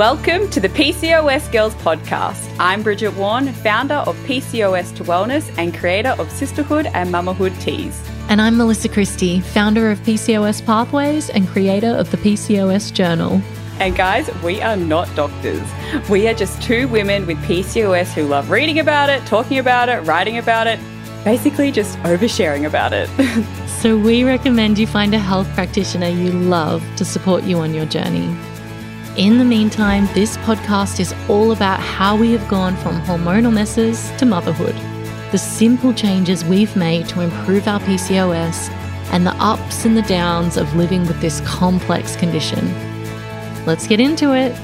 Welcome to the PCOS Girls podcast. I'm Bridget Warren, founder of PCOS to Wellness and creator of Sisterhood and Mamahood Teas. And I'm Melissa Christie, founder of PCOS Pathways and creator of the PCOS Journal. And guys, we are not doctors. We are just two women with PCOS who love reading about it, talking about it, writing about it, basically just oversharing about it. so we recommend you find a health practitioner you love to support you on your journey. In the meantime, this podcast is all about how we have gone from hormonal messes to motherhood, the simple changes we've made to improve our PCOS, and the ups and the downs of living with this complex condition. Let's get into it.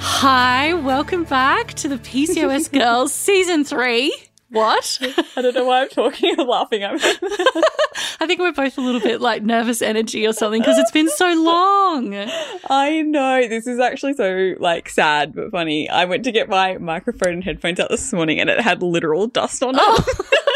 Hi, welcome back to the PCOS Girls Season 3. What? I don't know why I'm talking and laughing. I'm I think we're both a little bit like nervous energy or something because it's been so long. I know. This is actually so like sad but funny. I went to get my microphone and headphones out this morning and it had literal dust on it. Oh.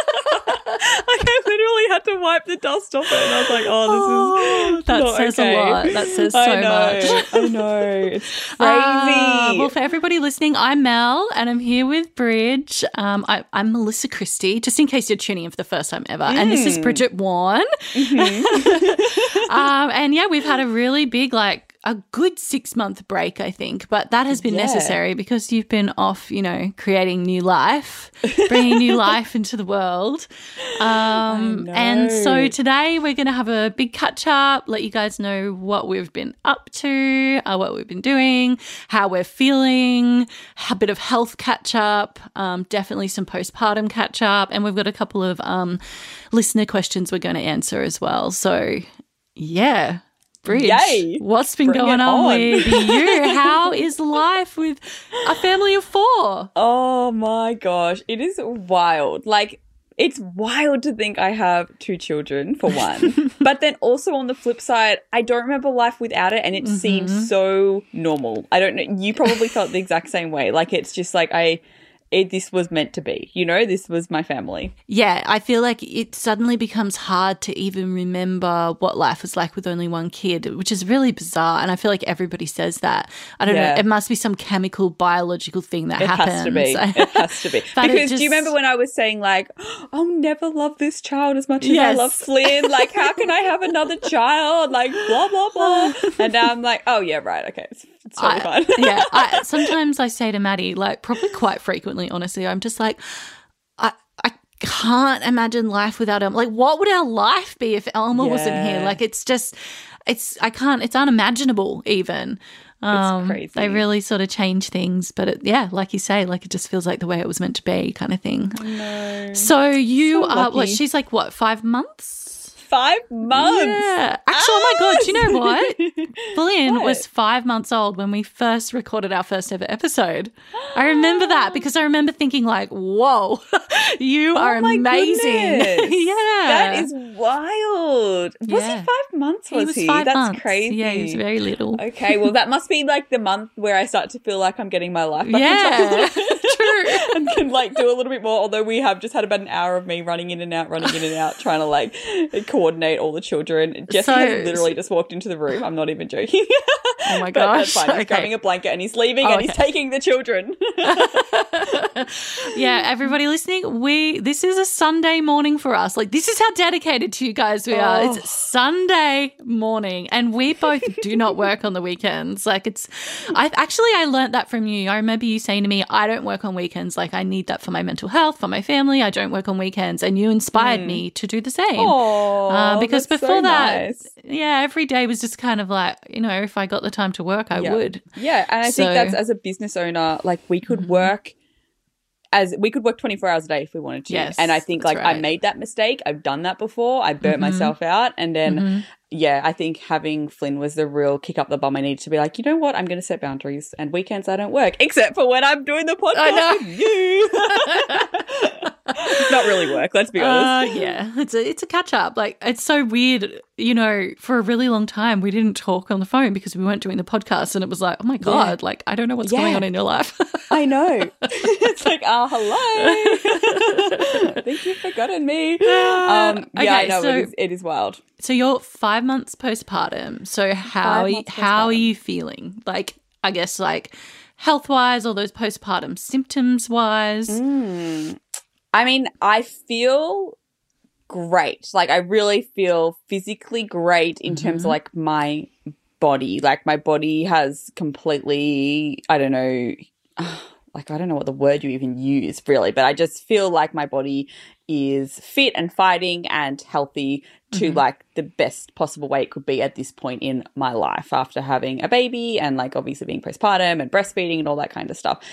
like I literally had to wipe the dust off it, and I was like, "Oh, this oh, is that says okay. a lot. That says so I know, much. I know it's uh, crazy. Uh, well, for everybody listening, I'm Mel, and I'm here with Bridge. Um, I, am Melissa Christie, just in case you're tuning in for the first time ever, mm. and this is mm. Bridget Warren. Mm-hmm. um, and yeah, we've had a really big like a good six month break, I think, but that has been yeah. necessary because you've been off, you know, creating new life, bringing new life into the world. Um, and so today we're going to have a big catch up, let you guys know what we've been up to, uh, what we've been doing, how we're feeling, a bit of health catch up, um, definitely some postpartum catch up, and we've got a couple of um, listener questions we're going to answer as well. So, yeah, Bridge. Yay. What's been Bring going on, on, with you? How is life with a family of four? Oh my gosh. It is wild. Like, it's wild to think I have two children, for one. but then also on the flip side, I don't remember life without it, and it mm-hmm. seems so normal. I don't know. You probably felt the exact same way. Like, it's just like I it, this was meant to be. You know, this was my family. Yeah, I feel like it suddenly becomes hard to even remember what life was like with only one kid, which is really bizarre. And I feel like everybody says that. I don't yeah. know. It must be some chemical, biological thing that it happens. Has to be. It has to be. because just... do you remember when I was saying like, "I'll never love this child as much as yes. I love Flynn"? Like, how can I have another child? Like, blah blah blah. and now I'm like, "Oh yeah, right. Okay, it's, it's totally I, fine." yeah. I, sometimes I say to Maddie, like, probably quite frequently honestly. I'm just like, I, I can't imagine life without Elma. Like, what would our life be if Elma yeah. wasn't here? Like, it's just, it's, I can't, it's unimaginable even. Um, it's crazy. They really sort of change things, but it, yeah, like you say, like it just feels like the way it was meant to be, kind of thing. No. So you so are what? She's like what? Five months? Five months. Yeah. Actually, oh my God, do you know what? Flynn what? was five months old when we first recorded our first ever episode. I remember that because I remember thinking, like, whoa, you oh are amazing. yeah. That is wild. Was yeah. he five months? Was he? Was he? Five That's months. crazy. Yeah, he was very little. Okay, well, that must be like the month where I start to feel like I'm getting my life back. Yeah. True. and can like do a little bit more, although we have just had about an hour of me running in and out, running in and out, trying to like coordinate all the children. Jesse so, has literally just walked into the room. I'm not even joking. Oh my gosh. He's okay. grabbing a blanket and he's leaving oh, and he's taking the children. yeah, everybody listening, we this is a Sunday morning for us. Like this is how dedicated to you guys we oh. are. It's oh. Sunday morning and we both do not work on the weekends. Like it's I actually I learned that from you. I remember you saying to me, I don't work on weekends. Like I need that for my mental health, for my family. I don't work on weekends. And you inspired mm. me to do the same. Oh, uh, because before so that, nice. yeah, every day was just kind of like, you know, if I got the time to work, I yeah. would. Yeah. And I so, think that's as a business owner, like we could mm-hmm. work as we could work 24 hours a day if we wanted to. Yes, and I think like right. I made that mistake. I've done that before. I burnt mm-hmm. myself out. And then, mm-hmm. yeah, I think having Flynn was the real kick up the bum. I needed to be like, you know what? I'm going to set boundaries and weekends I don't work, except for when I'm doing the podcast with you. it's not really work. Let's be honest. Uh, yeah, it's a it's a catch up. Like it's so weird. You know, for a really long time we didn't talk on the phone because we weren't doing the podcast, and it was like, oh my god, yeah. like I don't know what's yeah. going on in your life. I know. it's like, oh, hello. I think you've forgotten me. Um, yeah, Okay, I know so- it, is, it is wild. So you're five months postpartum. So how are you, how are you feeling? Like I guess like health wise, all those postpartum symptoms wise. Mm. I mean, I feel great. Like, I really feel physically great in terms Mm-hmm. of like my body. Like, my body has completely, I don't know, like, I don't know what the word you even use really, but I just feel like my body is fit and fighting and healthy to like the best possible way it could be at this point in my life after having a baby and like obviously being postpartum and breastfeeding and all that kind of stuff.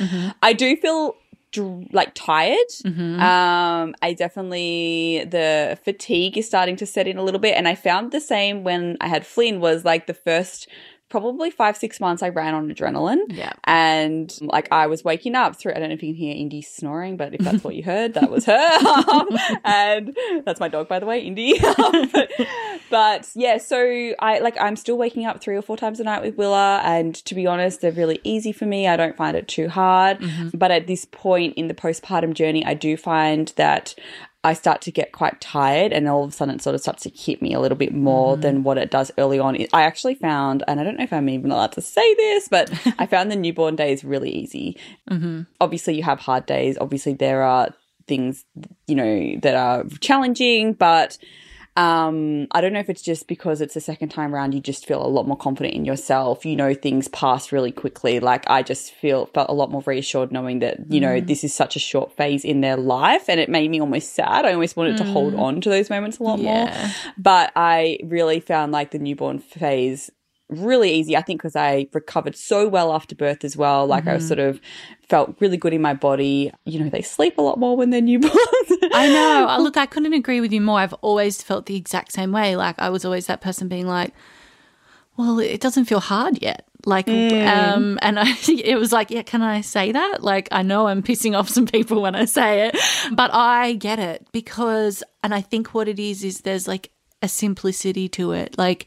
I do feel like tired. Um, I definitely the fatigue is starting to set in a little bit, and I found the same when I had Flynn. Was like the first probably five six months I ran on adrenaline. Yeah. And like I was waking up through, I don't know if you can hear Indy snoring, but if that's what you heard, that was her. And that's my dog, by the way, Indy. But, but yeah, so I like I'm still waking up three or four times a night with Willa, and to be honest, they're really easy for me. I don't find it too hard. Mm-hmm. But at this point in the postpartum journey, I do find that. I start to get quite tired, and all of a sudden it sort of starts to hit me a little bit more mm-hmm. than what it does early on. I actually found, and I don't know if I'm even allowed to say this, but I found the newborn days really easy. Mm-hmm. Obviously, you have hard days. Obviously, there are things, you know, that are challenging, but um, I don't know if it's just because it's the second time around, you just feel a lot more confident in yourself. You know, things pass really quickly. Like I just feel felt a lot more reassured knowing that, you know, this is such a short phase in their life and it made me almost sad. I almost wanted to hold on to those moments a lot Yeah. more. But I really found like the newborn phase really easy. I think because I recovered so well after birth as well. Like I sort of felt really good in my body. You know, they sleep a lot more when they're newborns. I know. Uh, Look, I couldn't agree with you more. I've always felt the exact same way. Like I was always that person being like, "Well, it doesn't feel hard yet." Like, um, and I, it was like, yeah, can I say that? Like, I know I'm pissing off some people when I say it, but I get it because, and I think what it is is there's like a simplicity to it. Like,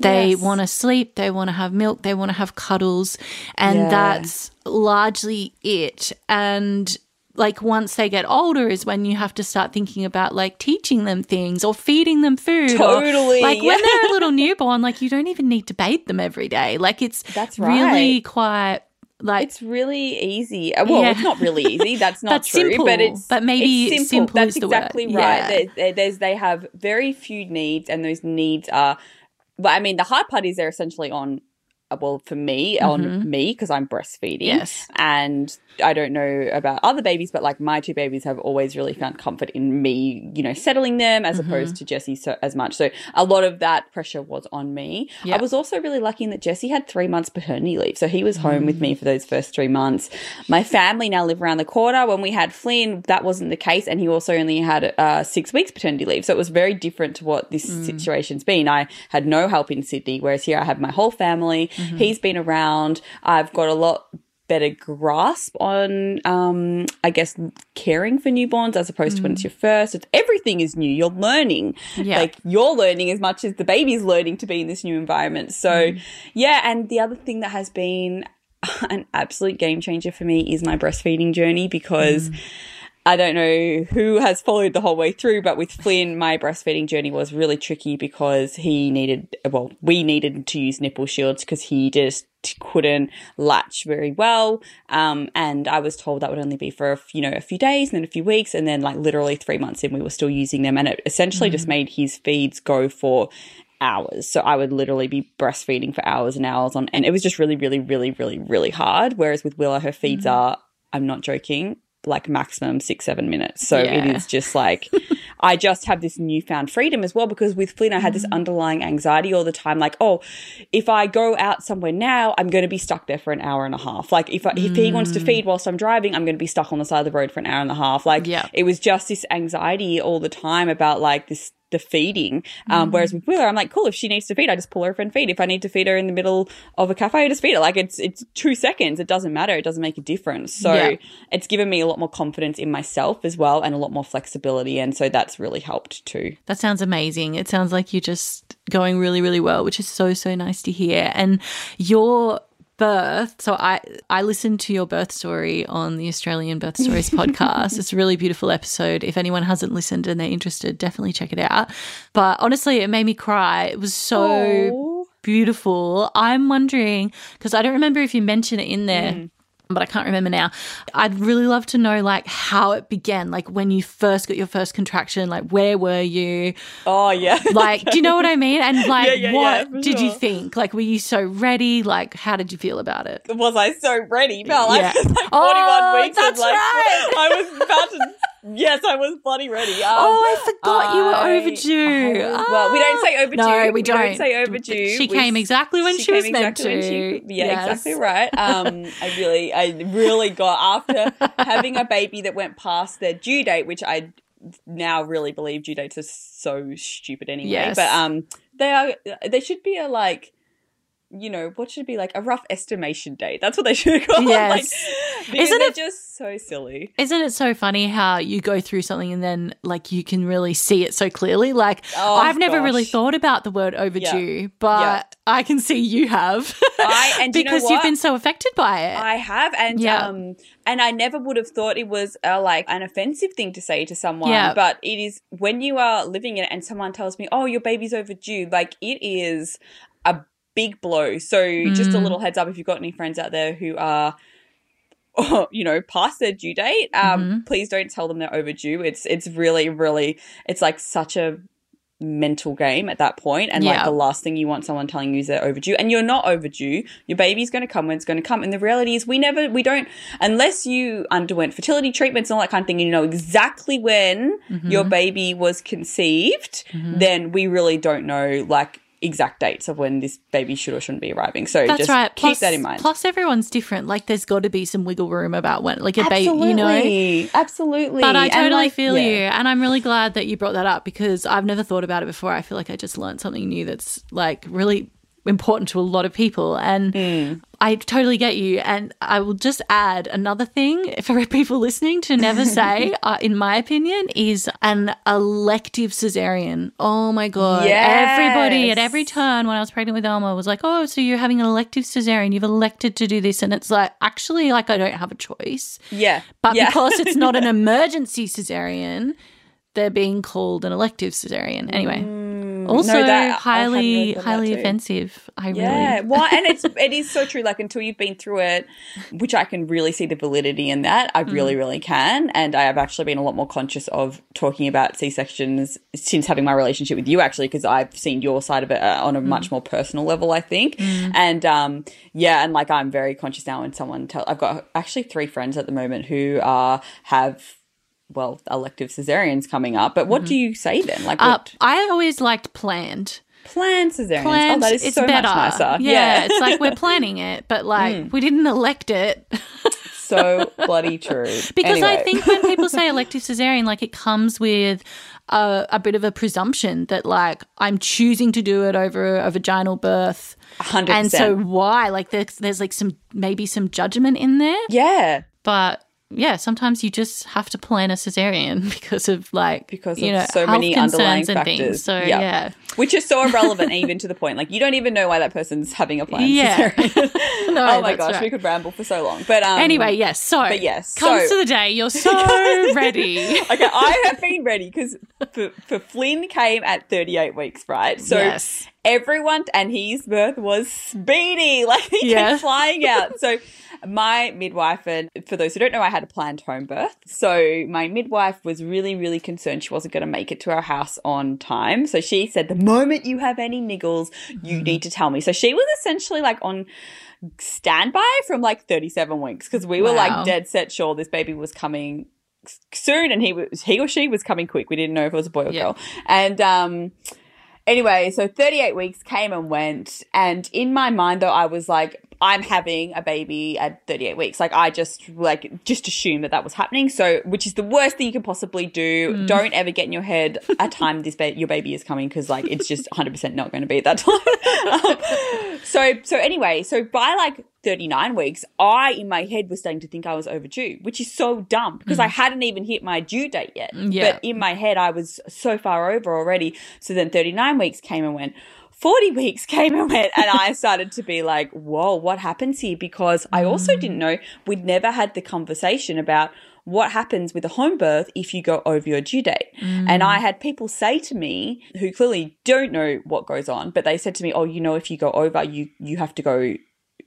they Yes. want to sleep, they want to have milk, they want to have cuddles, and Yeah. that's largely it. And like once they get older is when you have to start thinking about like teaching them things or feeding them food. or- Totally, like when they're a little newborn, like you don't even need to bathe them every day. Like it's That's really quite like It's really easy. Uh, Well, Yeah. it's not really easy. That's not That's true. simple, but it's but maybe it's simple That's is the word. exactly right. Yeah. There- there- there's they have very few needs, and those needs are. But I mean, the hard part is they're essentially on. uh, Well, for me, on me because I'm breastfeeding. Mm-hmm. Yes. and I don't know about other babies, but like my two babies have always really found comfort in me, you know, settling them as Mm-hmm. opposed to Jesse so as much. So a lot of that pressure was on me. I was also really lucky in that Jesse had three months paternity leave. So he was home with Mm. me for those first three months. My family now live around the corner. When we had Flynn, that wasn't the case. And he also only had uh, six weeks paternity leave. So it was very different to what this Mm. situation's been. I had no help in Sydney, whereas here I have my whole family. Mm-hmm. He's been around. I've got a lot better grasp on um i guess caring for newborns as opposed to when it's mm. your first. It's everything is new. You're learning. Yeah. like you're learning as much as the baby's learning to be in this new environment. So mm. yeah and the other thing that has been an absolute game changer for me is my breastfeeding journey because mm. I don't know who has followed the whole way through, but with Flynn, my breastfeeding journey was really tricky because he needed, well, we needed to use nipple shields because he just couldn't latch very well. Um, and I was told that would only be for, a you know, a few days and then a few weeks. And then like literally three months in, we were still using them. And it essentially just made his feeds go for hours. So I would literally be breastfeeding for hours and hours on, and it was just really, really, really, really, really hard. Whereas with Willa, her feeds are, I'm not joking, like maximum six, seven minutes. So Yeah. it is just like, I just have this newfound freedom as well because with Flynn, I had this mm. underlying anxiety all the time. Like, oh, if I go out somewhere now, I'm going to be stuck there for an hour and a half. Like, if, I, if he wants to feed mm. whilst I'm driving, I'm going to be stuck on the side of the road for an hour and a half. Like, Yeah. it was just this anxiety all the time about like this the feeding. Um, Whereas with Willa, I'm like, cool. If she needs to feed, I just pull her over and feed. If I need to feed her in the middle of a cafe, I just feed her. Like it's it's two seconds. It doesn't matter. It doesn't make a difference. So Yeah. it's given me a lot more confidence in myself as well, and a lot more flexibility. And so that's really helped too. That sounds amazing. It sounds like you're just going really, really well, which is so, so nice to hear. And your birth, so I I listened to your birth story on the Australian Birth Stories podcast. It's a really beautiful episode. If anyone hasn't listened and they're interested, definitely check it out. But honestly, it made me cry. It was so Aw. beautiful. I'm wondering because I don't remember if you mentioned it in there. Mm. But I can't remember now. I'd really love to know like how it began, like when you first got your first contraction, like where were you? Oh yeah. Like, do you know what I mean? And like, Yeah, yeah, what yeah, did you think? Like, were you so ready? Like, how did you feel about it? was I so ready? No, like, Yeah. it was like 41 Oh, weeks. and, that's like, right. I was about to. Yes, I was bloody ready. Um, oh, I forgot you were overdue. I was- well, we don't say Ah. overdue. No, we don't, don't. say overdue. She We- came exactly when she, was came meant exactly to. when she- yeah, Yes. exactly right. Um, I really, I really got after having a baby that went past their due date, which I now really believe due dates are so stupid anyway. Yes. But um, they are. They should be a like. You know what should be like a rough estimation date? That's what they should call Yes. like, because Isn't it- just so silly. Isn't it so funny how you go through something and then like you can really see it so clearly? Like Oh, I've never really thought about the word overdue, but I can see you have. I- and do you know because you've what? been so affected by it. I have, and Yeah. um, and I never would have thought it was uh, like an offensive thing to say to someone. Yeah. But it is when you are living it, and someone tells me, "Oh, your baby's overdue." Like it is big blow. So just a Mm. little heads up if you've got any friends out there who are. You know, past their due date. Um, Mm-hmm. please don't tell them they're overdue. It's it's really, really, it's like such a mental game at that point and like the last thing you want someone telling you is they're overdue and you're not overdue your baby's going to come when it's going to come and the reality is we never we don't unless you underwent fertility treatments and all that kind of thing and you know exactly when Mm-hmm. your baby was conceived then we really don't know like exact dates of when this baby should or shouldn't be arriving so That's just right. keep that in mind Plus, everyone's different. Like, there's got to be some wiggle room about when, like, a baby, you know. absolutely absolutely But I totally like, feel yeah. you. And I'm really glad that you brought that up because I've never thought about it before. I feel like I just learned something new that's like really important to a lot of people. And Hmm. I totally get you. And I will just add another thing for people listening to never say, uh, in my opinion, is an elective cesarean. Oh my God. Everybody at every turn when I was pregnant with Elma was like, oh, so you're having an elective cesarean. You've elected to do this. And it's like, actually, like, I don't have a choice. yeah But yeah. because it's not an emergency cesarean, they're being called an elective cesarean. Anyway, also Mm. that- highly, highly offensive. I really Yeah, really. well, and it's it is so true. Like until you've been through it, which I can really see the validity in that. I really, really can, and I have actually been a lot more conscious of talking about C sections since having my relationship with you. Actually, because I've seen your side of it uh, on a much more personal level. I think, and um, yeah, and like I'm very conscious now when someone tell. I've got actually three friends at the moment who uh have. Well, elective cesareans coming up, but what do you say then? Like, Uh, I always liked planned. planned cesareans? Planned, oh, that is so better. much nicer. Yeah, it's like we're planning it, but like Mm. we didn't elect it. so bloody true. Because I think when people say elective cesarean, like it comes with a, a bit of a presumption that like I'm choosing to do it over a vaginal birth. 100%. And so why? Like there's there's like some maybe some judgment in there. yeah, But yeah, sometimes you just have to plan a cesarean because of like because you of know so many underlying factors. things. So Yeah. yeah, which is so irrelevant even to the point. Like you don't even know why that person's having a planned Yeah. cesarean. No, oh my gosh, right. we could ramble for so long. But um, Anyway, yes. So but yes, comes so- to the day you're so ready. Okay, I have been ready because for, for Flynn came at 38 weeks, right? So Yes. Everyone and his birth was speedy, like he Yeah. came flying out. So my midwife and for those who don't know, I had a planned home birth. So my midwife was really, really concerned she wasn't going to make it to our house on time. So she said, the moment you have any niggles, you Mm-hmm. need to tell me. So she was essentially like on standby from like 37 weeks because we were Wow. like dead set sure this baby was coming soon and he was he or she was coming quick we didn't know if it was a boy or Yeah. girl and um anyway so 38 weeks came and went and in my mind though i was like i'm having a baby at 38 weeks. Like i just like just assume that that was happening. So which is the worst thing you can possibly do. Mm. Don't ever get in your head a time this ba- your baby is coming because like it's just 100% not going to be at that time. So so anyway so by like 39 weeks i in my head was starting to think i was overdue which is so dumb because i mm. hadn't even hit my due date yet. Mm, yeah. but in my head i was so far over already. So then 39 weeks came and went 40 weeks came and went, and I started to be like, whoa, what happens here? Because I also didn't know we'd never had the conversation about what happens with a home birth if you go over your due date. And I had people say to me who clearly don't know what goes on, but they said to me, oh, you know, if you go over, you, you have to go,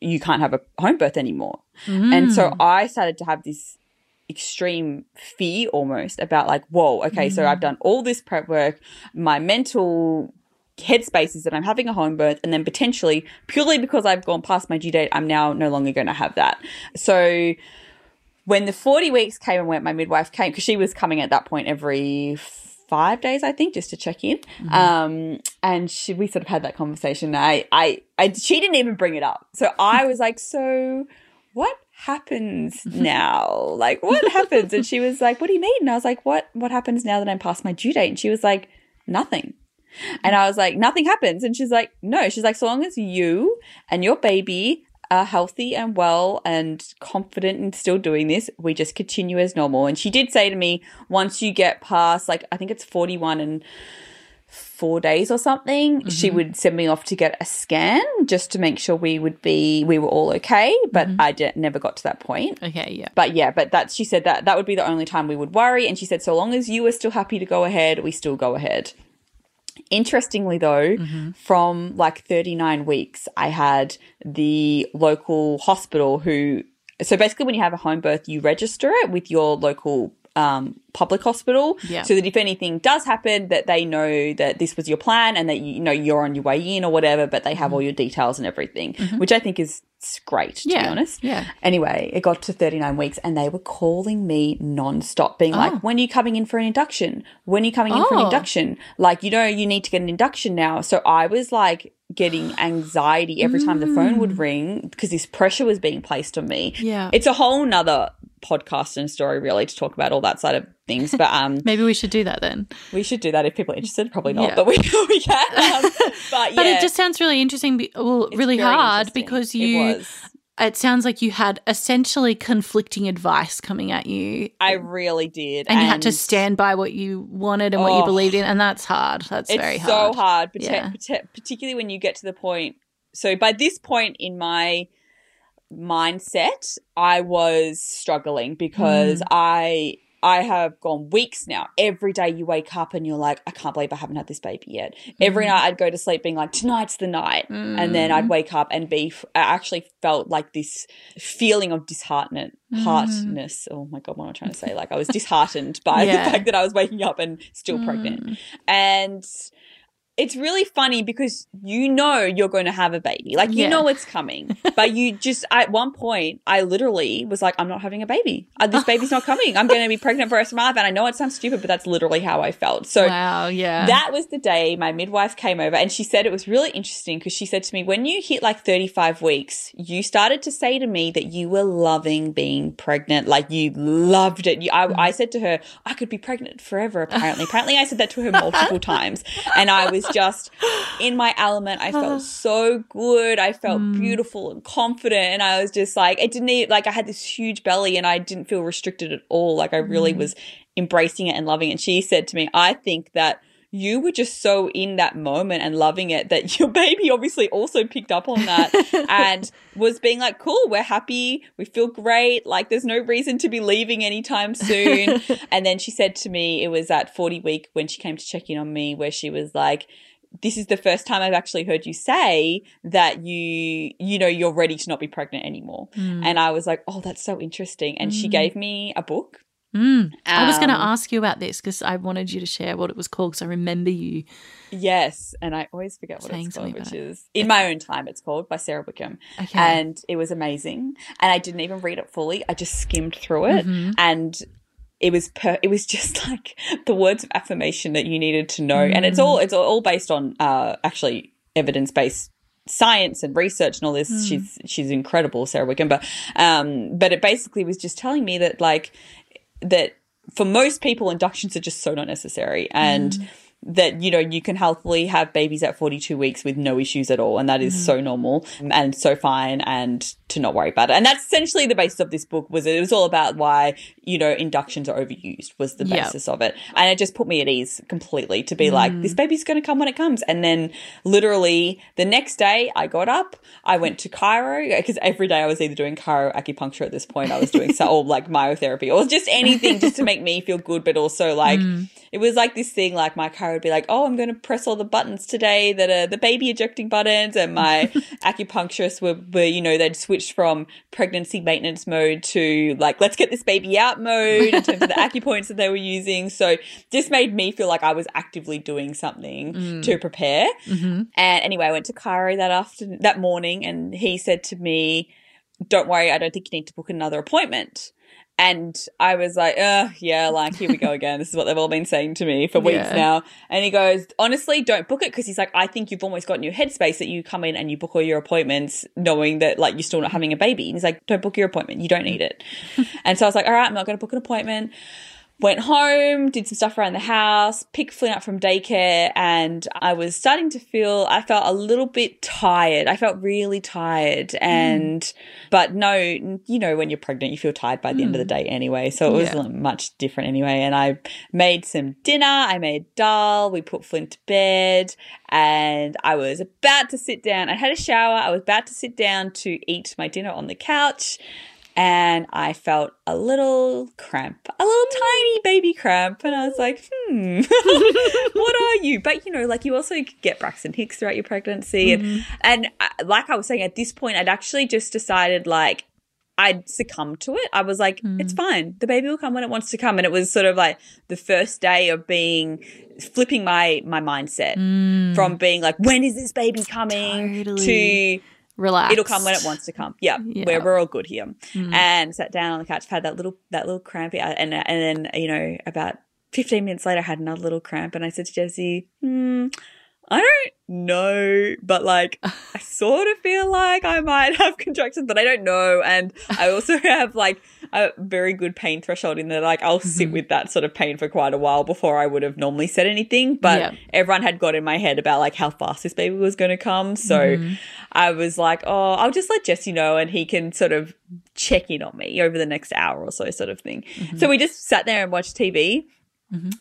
you can't have a home birth anymore. And so mm. I started to have this extreme fear almost about like, whoa, okay, so I've mm. done all this prep work, my mental headspace is that I'm having a home birth, and then potentially, purely because I've gone past my due date, I'm now no longer going to have that. So when the 40 weeks came and went, my midwife came because she was coming at that point every five days, I think, just to check in. Um, and she, we sort of had that conversation. I, I, I, she didn't even bring it up. So I was like, so what happens now? Like, what happens? And she was like, what do you mean? And I was like, what, what happens now that I'm past my due date? And she was like, nothing. And I was like, nothing happens. And she's like, no. She's like, so long as you and your baby are healthy and well and confident and still doing this, we just continue as normal. And she did say to me, once you get past, like, I think it's 41 and four days or something, she mm-hmm. would send me off to get a scan just to make sure we would be, we were all okay. But mm-hmm. I did, never got to that point. Okay, yeah. But yeah, but that she said that that would be the only time we would worry. And she said, so long as you are still happy to go ahead, we still go ahead. Interestingly, though, mm-hmm. from like 39 weeks, I had the local hospital who, so basically, when you have a home birth, you register it with your local um, public hospital. Yeah. so that if anything does happen that they know that this was your plan and that you, you know you're on your way in or whatever but they have mm-hmm. all your details and everything mm-hmm. which i think is s- great to be honest yeah. Anyway, it got to 39 weeks and they were calling me nonstop, being like, oh. when are you coming in for an induction? When are you coming in for an Oh. induction? Like, you know, you need to get an induction now. So I was like getting anxiety every time the phone would mm. ring because this pressure was being placed on me. Yeah. It's a whole nother podcast and story really to talk about all that side of things. But um Maybe we should do that then. we should do that if people are interested. Probably not, Yeah. but we, we can. Um, but yeah. But it just sounds really interesting, be- well, it's really hard because you, was. it sounds like you had essentially conflicting advice coming at you. I really did. and you had to stand by what you wanted and what you Oh. believed in, and that's hard. That's it's very hard. It's so hard. Yeah. partic- particularly when you get to the point. So by this point in my mindset, I was struggling because Mm. I I have gone weeks now. Every day you wake up and you're like, I can't believe I haven't had this baby yet. Every Mm. night I'd go to sleep being like, tonight's the night, and then I'd wake up and be. I actually felt like this feeling of disheartened, heartness. Oh my god, what am I trying to say? Like I was disheartened by Yeah. the fact that I was waking up and still pregnant, and it's really funny because you know you're going to have a baby. Like you Yeah. know it's coming. but you just at one point I literally was like I'm not having a baby. Uh, this baby's not coming. I'm going to be pregnant for the rest of my life and I know it sounds stupid but that's literally how I felt. So wow, yeah. that was the day my midwife came over and she said it was really interesting because she said to me, when you hit like 35 weeks, you started to say to me that you were loving being pregnant. Like you loved it. You, I, I said to her, I could be pregnant forever, apparently. apparently, I said that to her multiple times. And I was just in my element. I felt so good. I felt hmm. beautiful and confident. And I was just like, it didn't need, like, I had this huge belly and I didn't feel restricted at all. Like, I really hmm. was embracing it and loving it. And she said to me, I think that you were just so in that moment and loving it that your baby obviously also picked up on that and was being like, cool, we're happy, we feel great, like there's no reason to be leaving anytime soon. and then she said to me, it was at 40 week when she came to check in on me, where she was like, this is the first time I've actually heard you say that you, you know, you're ready to not be pregnant anymore. Hmm. And I was like, oh, that's so interesting. And she hmm. gave me a book. Mm. I was going to Um, ask you about this because I wanted you to share what it was called because I remember you. Yes, and I always forget what it's called, which it. is In My Own Time. It's called by Sara Wickham, Okay. and it was amazing. And I didn't even read it fully; I just skimmed through it, Mm-hmm. and it was per- it was just like the words of affirmation that you needed to know. And it's all it's all based on uh, actually evidence based science and research and all this. She's she's incredible, Sara Wickham. But um, but it basically was just telling me that like that for most people inductions are just so not necessary. And mm. That you know you can healthily have babies at 42 weeks with no issues at all and that is mm-hmm. so normal and so fine and to not worry about it. And that's essentially the basis of this book was it was all about why you know inductions are overused was the Yep. basis of it. And it just put me at ease completely to be like this mm. baby's going to come when it comes. And then literally the next day i got up i went to chiro uh, because every day i was either doing chiro acupuncture at this point i was doing so or like myotherapy or just anything just to make me feel good but also like mm. It was like this thing like my car would be like oh i'm going to press all the buttons today that are the baby ejecting buttons and my acupuncturist were, were you know they'd switched from pregnancy maintenance mode to like let's get this baby out mode in terms of the acupoints that they were using. So this made me feel like i was actively doing something mm. to prepare. Mm-hmm. And anyway i went to chiro that afternoon that morning and he said to me don't worry i don't think you need to book another appointment and I was like, uh, yeah, like, here we go again. This is what they've all been saying to me for weeks Yeah. now. And he goes, honestly, don't book it because he's like, I think you've almost got in your headspace that you come in and you book all your appointments knowing that like you're still not having a baby. And he's like, don't book your appointment. You don't need it. and so I was like, all right, I'm not going to book an appointment. Went home, did some stuff around the house, picked Flynn up from daycare, and I was starting to feel, I felt a little bit tired. I felt really tired. Mm. And, but no, you know, when you're pregnant, you feel tired by the end of the mm. day anyway. So it was Yeah. much different anyway. And I made some dinner, I made dal, we put Flynn to bed, and I was about to sit down. I had a shower, I was about to sit down to eat my dinner on the couch and I felt a little cramp, a little tiny baby cramp, and I was like, hmm, what are you? But you know, like you also get Braxton Hicks throughout your pregnancy, and and uh, like I was saying, at this point, I'd actually just decided like. I'd succumb to it. I was like, it's fine. The baby will come when it wants to come. And it was sort of like the first day of being flipping my my mindset from being like, when is this baby coming Totally. to Relax. It'll come when it wants to come. Yeah, Yeah. We're, we're all good here. And sat down on the couch, had that little that little cramp, uh, and and then you know about fifteen minutes later, I had another little cramp, and I said to Jesse, hmm, I don't know, but like I sort of feel like I might have contractions, but I don't know. And I also have like a very good pain threshold in that like I'll sit mm-hmm. with that sort of pain for quite a while before I would have normally said anything. But Yeah. everyone had got in my head about like how fast this baby was going to come. So mm-hmm. I was like, oh, I'll just let Jesse know and he can sort of check in on me over the next hour or so, sort of thing. Mm-hmm. So we just sat there and watched TV.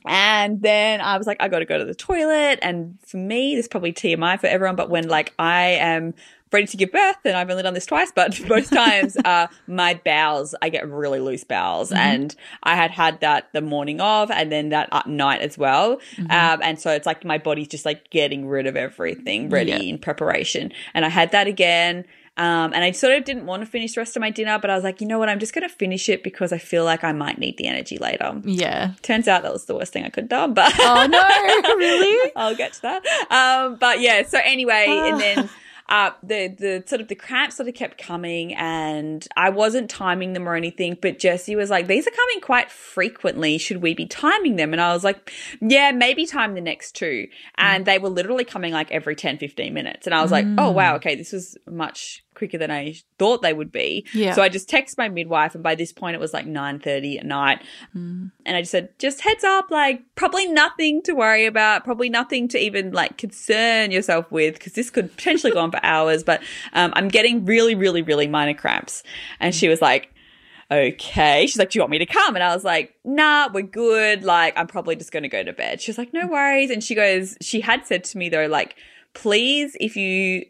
And then I was like, I got to go to the toilet. And for me, this is probably TMI for everyone, but when like I am ready to give birth, and I've only done this twice, but most times, uh, my bowels, I get really loose bowels. And I had had that the morning of, and then that at night as well. Um, and so it's like my body's just like getting rid of everything ready Yeah. in preparation. And I had that again. Um, and I sort of didn't want to finish the rest of my dinner, but I was like, you know what? I'm just going to finish it because I feel like I might need the energy later. Yeah. Turns out that was the worst thing I could have done, but Oh no, really? I'll get to that. Um, but yeah, so anyway, and then uh, the the sort of the cramps sort of kept coming, and I wasn't timing them or anything. But Jesse was like, "These are coming quite frequently. Should we be timing them?" And I was like, "Yeah, maybe time the next two. And they were literally coming like every 10, 15 minutes, and I was like, "Oh wow, okay, this was much." Quicker than I thought they would be. Yeah. So I just text my midwife and by this point it was like 9:30 at night. And I just said, just heads up, like probably nothing to worry about, probably nothing to even like concern yourself with because this could potentially go on for hours, but um, I'm getting really, really, really minor cramps. And she was like, okay. She's like, do you want me to come? And I was like, nah, we're good. Like, I'm probably just going to go to bed. She was like, no worries. And she goes, she had said to me though, like, please, if you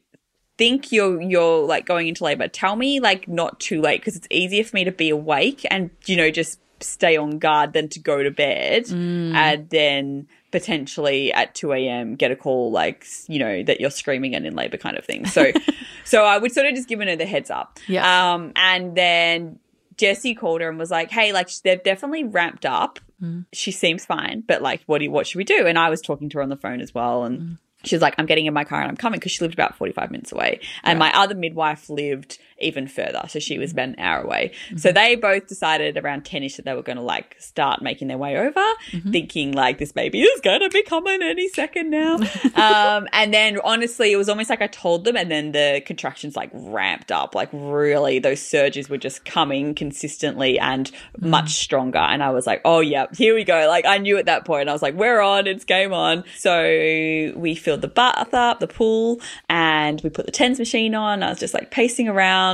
think you're you're like going into labor. Tell me like not too late because it's easier for me to be awake and you know just stay on guard than to go to bed mm. and then potentially at 2 a.m get a call like you know that you're screaming and in labor kind of thing. So so i would sort of just given her the heads up. Yeah. um and then jesse called her and was like hey like they've definitely ramped up. Mm. She seems fine but like what do you, what should we do? And i was talking to her on the phone as well and she was like, I'm getting in my car and I'm coming because she lived about 45 minutes away. And my other midwife lived even further. So she was mm. about an hour away. Mm-hmm. So they both decided around 10 ish that they were going to like start making their way over, mm-hmm. thinking like this baby is going to be coming any second now. um, and then honestly, it was almost like I told them, and then the contractions like ramped up. Like really, those surges were just coming consistently and mm. much stronger. And I was like, oh, yeah, here we go. Like I knew at that point, I was like, we're on, it's game on. So we filled the bath up, the pool, and we put the TENS machine on. I was just like pacing around.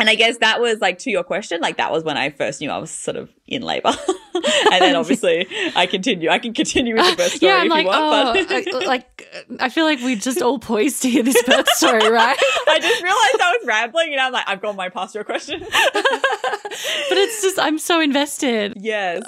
And I guess that was like to your question, like that was when I first knew I was sort of in labor. and then obviously I continue. I can continue with the birth story yeah, I'm if like, you want, oh, but I, like I feel like we just all poised to hear this birth story, right? I just realized I was rambling and I'm like, I've gone my past your question. But it's just I'm so invested. yes.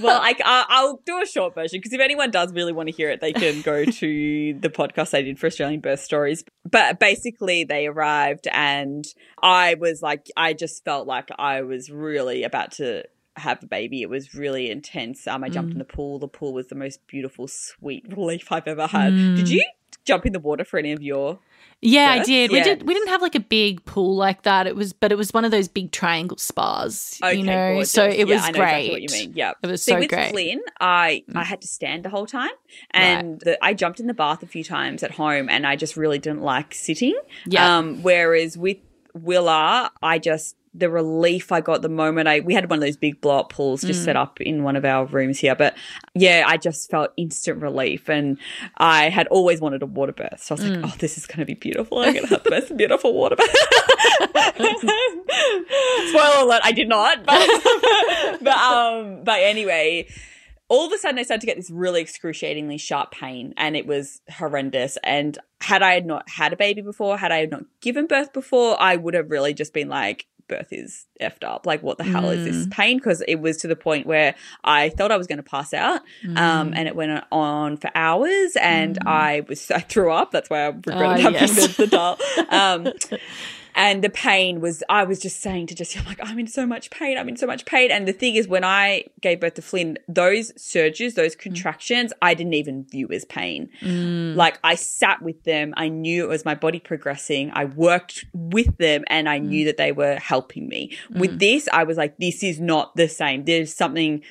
Well, I, I'll do a short version because if anyone does really want to hear it, they can go to the podcast I did for Australian birth stories. But basically, they arrived and I was like, I just felt like I was really about to have a baby. It was really intense. Um, I jumped in the pool. The pool was the most beautiful, sweet relief I've ever had. Did you jump in the water for any of your? Yeah, I Birth? did. We did. We didn't have like a big pool like that. It was, but it was one of those big triangle spas. Okay, you know, gorgeous. so it Yeah, was I great. Exactly what you mean? Yeah, It was See, so with great. Mm. Flynn, I I had to stand the whole time, and the, I jumped in the bath a few times at home, and I just really didn't like sitting. Yeah. Um, whereas with Willa, I just the relief I got the moment I we had one of those big blow up pools just Mm. set up in one of our rooms here, but yeah, I just felt instant relief, and I had always wanted a water birth, so I was Mm. like, oh, this is going to be beautiful. I'm going to have the most beautiful water birth. Spoiler alert, I did not, but but um, but anyway, all of a sudden I started to get this really excruciatingly sharp pain, and it was horrendous. And had I not had a baby before, had I not given birth before, I would have really just been like. Birth is effed up. Like, what the hell is this pain? Because it was to the point where I thought I was going to pass out, um, and it went on for hours, and I was I threw up. That's why I regretted Ah, having yes. the, the dal. Um, and the pain was i was just saying to jesse i'm like i'm in so much pain i'm in so much pain. And the thing is when i gave birth to flynn those surges those mm. contractions i didn't even view as pain. Mm. Like i sat with them i knew it was my body progressing i worked with them and i mm. knew that they were helping me. With this i was like this is not the same. There's something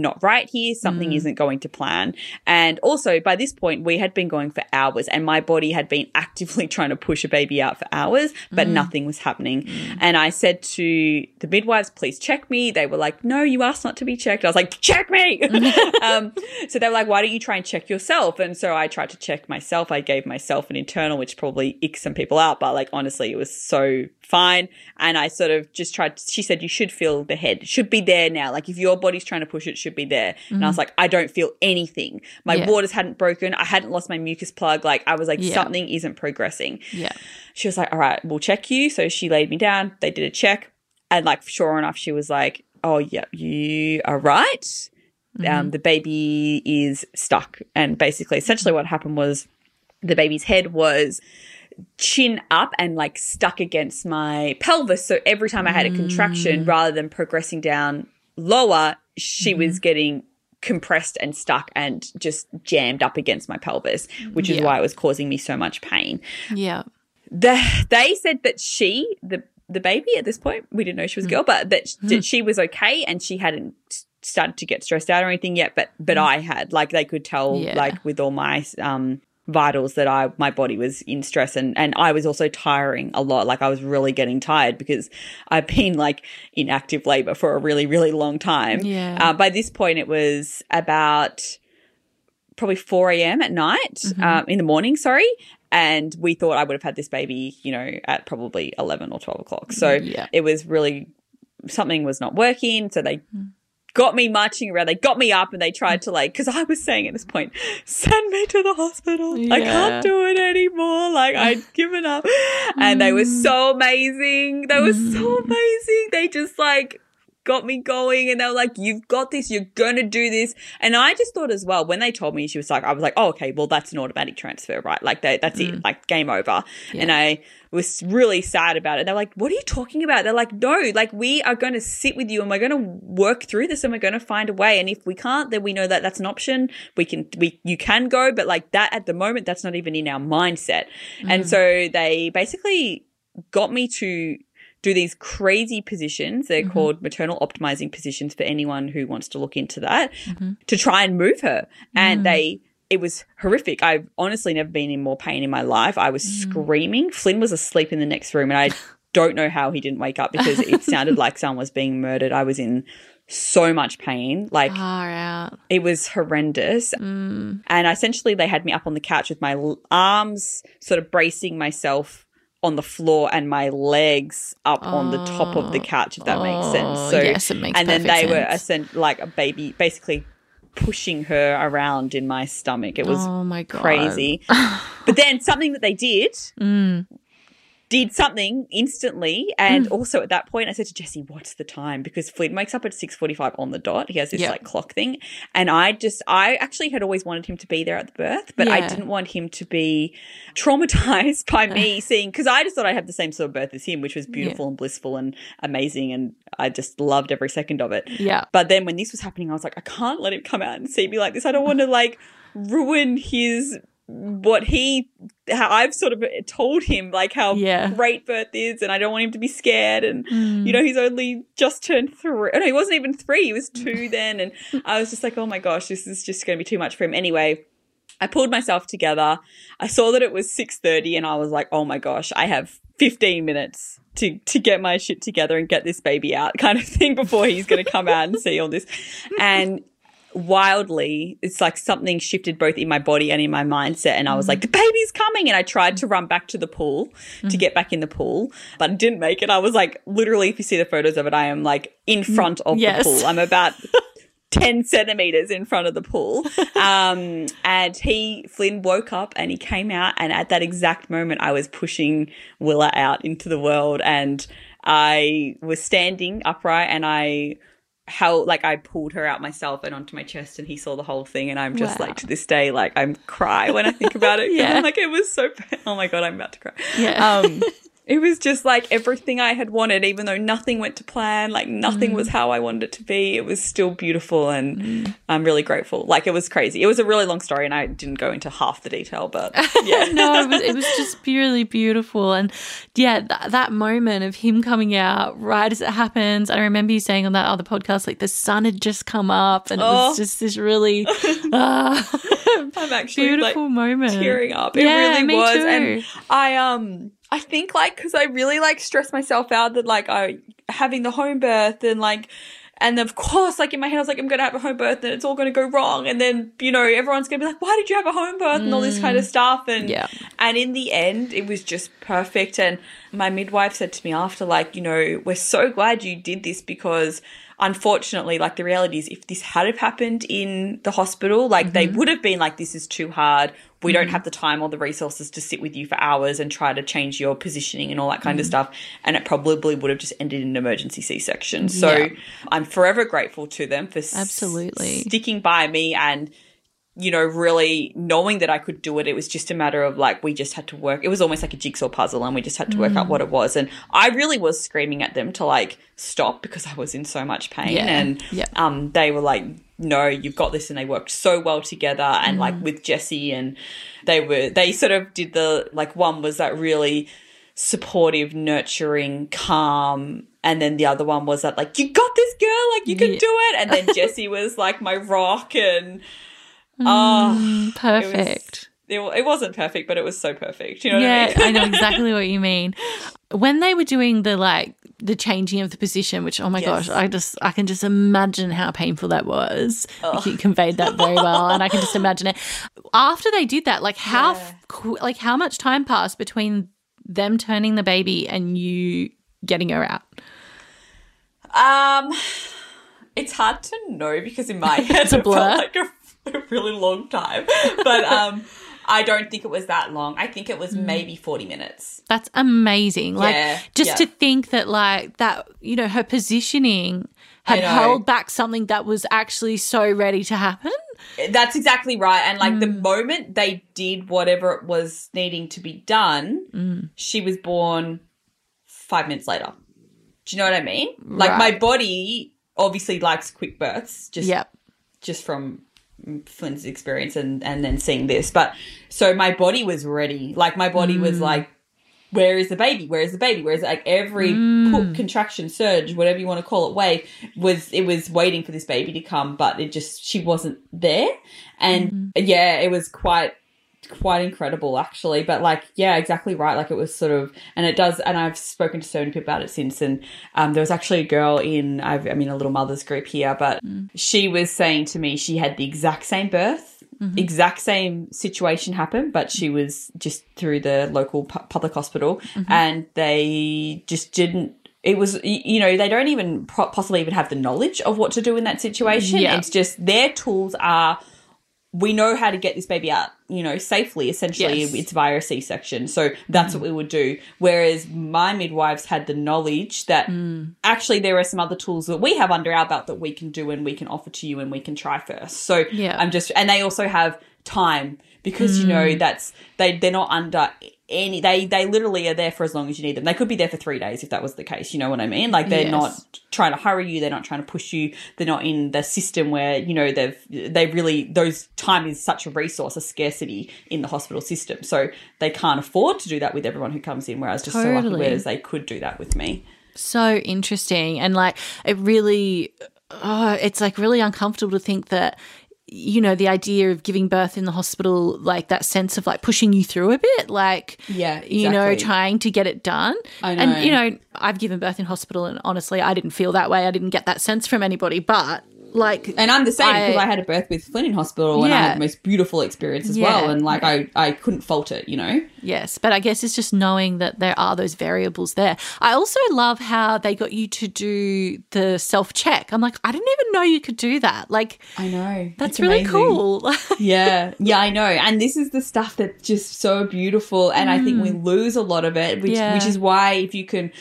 not right here. Something mm. isn't going to plan. And also, by this point, we had been going for hours, and my body had been actively trying to push a baby out for hours, but mm. nothing was happening. Mm. And I said to the midwives, please check me. They were like, no, you asked not to be checked. I was like, check me. um, so they were like, why don't you try and check yourself? And so I tried to check myself. I gave myself an internal, which probably icks some people out, but like, honestly, it was so fine. And I sort of just tried, she said, you should feel the head, It should be there now. Like, if your body's trying to push it, it should be there. And I was mm-hmm. like, I don't feel anything. My Yeah. waters hadn't broken. I hadn't lost my mucus plug. Like, I was like, Yeah. something isn't progressing. Yeah. She was like, all right, we'll check you. So she laid me down. They did a check. And like, sure enough, she was like, oh, yeah, you are right. Um, mm-hmm. the baby is stuck. And basically, essentially, what happened was the baby's head was chin up and like stuck against my pelvis. So every time I had a contraction, mm. rather than progressing down lower, she was mm-hmm. getting compressed and stuck and just jammed up against my pelvis, which is Yeah. why it was causing me so much pain. Yeah. The, they said that she, the the baby at this point, we didn't know she was a mm. girl, but that, mm. that she was okay and she hadn't started to get stressed out or anything yet. But but mm. I had like they could tell Yeah. like with all my um vitals that I my body was in stress and and I was also tiring a lot. Like I was really getting tired because I've been like in active labor for a really really long time. Yeah. Uh, by this point, it was about probably 4 a.m. at night, um, in the morning, sorry. And we thought I would have had this baby, you know, at probably 11 or 12 o'clock. So Yeah. it was really, something was not working. So they got me marching around. They got me up and they tried to like, because I was saying at this point, send me to the hospital. I can't do it anymore. Like I'd given up. And they were so amazing. They were so mm. amazing. They just like, got me going and they were like, you've got this, you're going to do this. And I just thought as well, when they told me she was like, I was like, oh, okay, well, that's an automatic transfer, right? Like they, that's Mm. it, like game over. And I was really sad about it. They're like, what are you talking about? They're like, no, like we are going to sit with you and we're going to work through this and we're going to find a way. And if we can't, then we know that that's an option. We can, we, you can go, but like that at the moment, that's not even in our mindset. And so they basically got me to do these crazy positions. They're mm-hmm. called maternal optimizing positions for anyone who wants to look into that mm-hmm. to try and move her. And mm. they, it was horrific. I've honestly never been in more pain in my life. I was mm. screaming. Flynn was asleep in the next room and I don't know how he didn't wake up because it sounded like someone was being murdered. I was in so much pain. Like it was horrendous. Mm. And essentially, they had me up on the couch with my arms sort of bracing myself on the floor and my legs up on the top of the couch, if that makes sense. Oh, So, yes, it makes and then they were sense. essen- like a baby, basically pushing her around in my stomach. It was oh my god. crazy. but then something that they did Mm. Did something instantly, and mm. also at that point, I said to Jesse, "What's the time?" Because Flynn wakes up at six forty-five on the dot. He has this Yeah. like clock thing, and I just, I actually had always wanted him to be there at the birth, but I didn't want him to be traumatized by me seeing because I just thought I'd have the same sort of birth as him, which was beautiful and blissful and amazing, and I just loved every second of it. Yeah. But then when this was happening, I was like, I can't let him come out and see me like this. I don't want to like ruin his what he how I've sort of told him like how Yeah. great birth is and I don't want him to be scared and Mm. you know he's only just turned three oh, no he wasn't even three he was two then and I was just like oh my gosh this is just going to be too much for him anyway I pulled myself together I saw that it was 6:30 and I was like oh my gosh I have 15 minutes to to get my shit together and get this baby out kind of thing before he's going to come out and see all this and wildly it's like something shifted both in my body and in my mindset and i was like the baby's coming and i tried to run back to the pool to get back in the pool but I didn't make it i was like literally if you see the photos of it i am like in front of Yes. the pool i'm about 10 centimeters in front of the pool. Um, and he, Flynn, woke up and he came out. And at that exact moment, I was pushing Willa out into the world. And I was standing upright and I held, like, I pulled her out myself and onto my chest. And he saw the whole thing. And I'm just Wow. like, to this day, like, I'm cry when I think about it. Yeah. I'm like, it was so, oh my God, I'm about to cry. Yeah. Um, it was just like everything I had wanted, even though nothing went to plan, like nothing was how I wanted it to be. It was still beautiful, and I'm really grateful. Like it was crazy. It was a really long story, and I didn't go into half the detail, but yeah, no, it was, it was just purely beautiful. And yeah, th- that moment of him coming out right as it happens. I remember you saying on that other podcast, like the sun had just come up and it Oh. was just this really ah, I'm actually like beautiful moment. tearing up. It Yeah, really me was, too. and I um I think like because I really like stressed myself out that like I having the home birth and like. And of course, like in my head, I was like, I'm going to have a home birth and it's all going to go wrong. And then, you know, everyone's going to be like, why did you have a home birth and all this kind of stuff. And, Mm. Yeah. and in the end, it was just perfect. And my midwife said to me after, like, you know, we're so glad you did this because unfortunately, like the reality is if this had have happened in the hospital, like they mm-hmm. would have been like, this is too hard. We don't mm-hmm. have the time or the resources to sit with you for hours and try to change your positioning and all that kind of mm-hmm. stuff. And it probably would have just ended in an emergency C section. So Yeah. I'm forever grateful to them for s- Absolutely. sticking by me and you know, really knowing that I could do it. It was just a matter of like, we just had to work. It was almost like a jigsaw puzzle and we just had to work Mm. out what it was. And I really was screaming at them to like stop because I was in so much pain. Yeah. And Yeah. um, they were like, no, you've got this. And they worked so well together. And Mm. like with Jesse and they were, they sort of did the, like one was that really supportive, nurturing, calm. And then the other one was that like, you got this girl, like you can Yeah. do it. And then Jesse was like my rock and, Oh, Mm, perfect. it, wa- it wasn't perfect, but it was so perfect. You know yeah, what I mean? I know exactly what you mean. When they were doing the like the changing of the position, which oh my Yes. gosh, I just I can just imagine how painful that was. You conveyed that very well, and I can just imagine it. After they did that, like how Yeah. qu- like how much time passed between them turning the baby and you getting her out? um, it's hard to know because in my head It's a it blur. felt like a, a really long time. But um, I don't think it was that long. I think it was maybe 40 minutes. That's amazing. Like Yeah, just yeah. to think that like that, you know, her positioning had held back something that was actually so ready to happen. That's exactly right. And like Mm. the moment they did whatever it was needing to be done, Mm. she was born five minutes later. Do you know what I mean? Like my body obviously likes quick births, just Yep. just from Flynn's experience and and then seeing this. But so my body was ready. Like my body Mm. was like, where is the baby? Where is the baby? Where is it? Like every Mm. put, contraction, surge, whatever you want to call it, wave was it was waiting for this baby to come, but it just she wasn't there. And Mm-hmm. yeah, it was quite quite incredible actually. But like yeah exactly right. Like it was sort of and it does and i've spoken to so many people about it since. And um, there was actually a girl in I've, i'm in a little mothers group here but mm. she was saying to me she had the exact same birth mm-hmm. exact same situation happen but she was just through the local pu- public hospital. Mm-hmm. And they just didn't it was you know they don't even pro- possibly even have the knowledge of what to do in that situation. Yeah. it's just their tools are we know how to get this baby out, you know, safely. Essentially, Yes. it's via a C-section, so that's what we would do. Whereas my midwives had the knowledge that hmm. actually there are some other tools that we have under our belt that we can do and we can offer to you and we can try first. So Yeah. I'm just, and they also have time because you hmm. know that's they they're not under any they they literally are there for as long as you need them. They could be there for three days if that was the case. You know what I mean? Like they're Yes. not trying to hurry you. They're not trying to push you. They're not in the system where you know they've they really those time is such a resource, a scarcity in the hospital system. So they can't afford to do that with everyone who comes in. Whereas just so lucky Totally. whereas they could do that with me. so interesting and like it really oh, it's like really uncomfortable to think that you know the idea of giving birth in the hospital like that sense of like pushing you through a bit like Yeah, you know trying to get it done. I know. and you know i've given birth in hospital and honestly i didn't feel that way. I didn't get that sense from anybody but like And I'm the same because I- had a birth with Flynn in hospital and I had the most beautiful experience as Yeah. well. And like I, I couldn't fault it, you know? Yes, but I guess it's just knowing that there are those variables there. I also love how they got you to do the self check. I'm like, I didn't even know you could do that. Like, I know. that's really amazing. cool. yeah, yeah, I know. And this is the stuff that's just so beautiful, and I think we lose a lot of it, which Mm. Yeah. which is why if you can,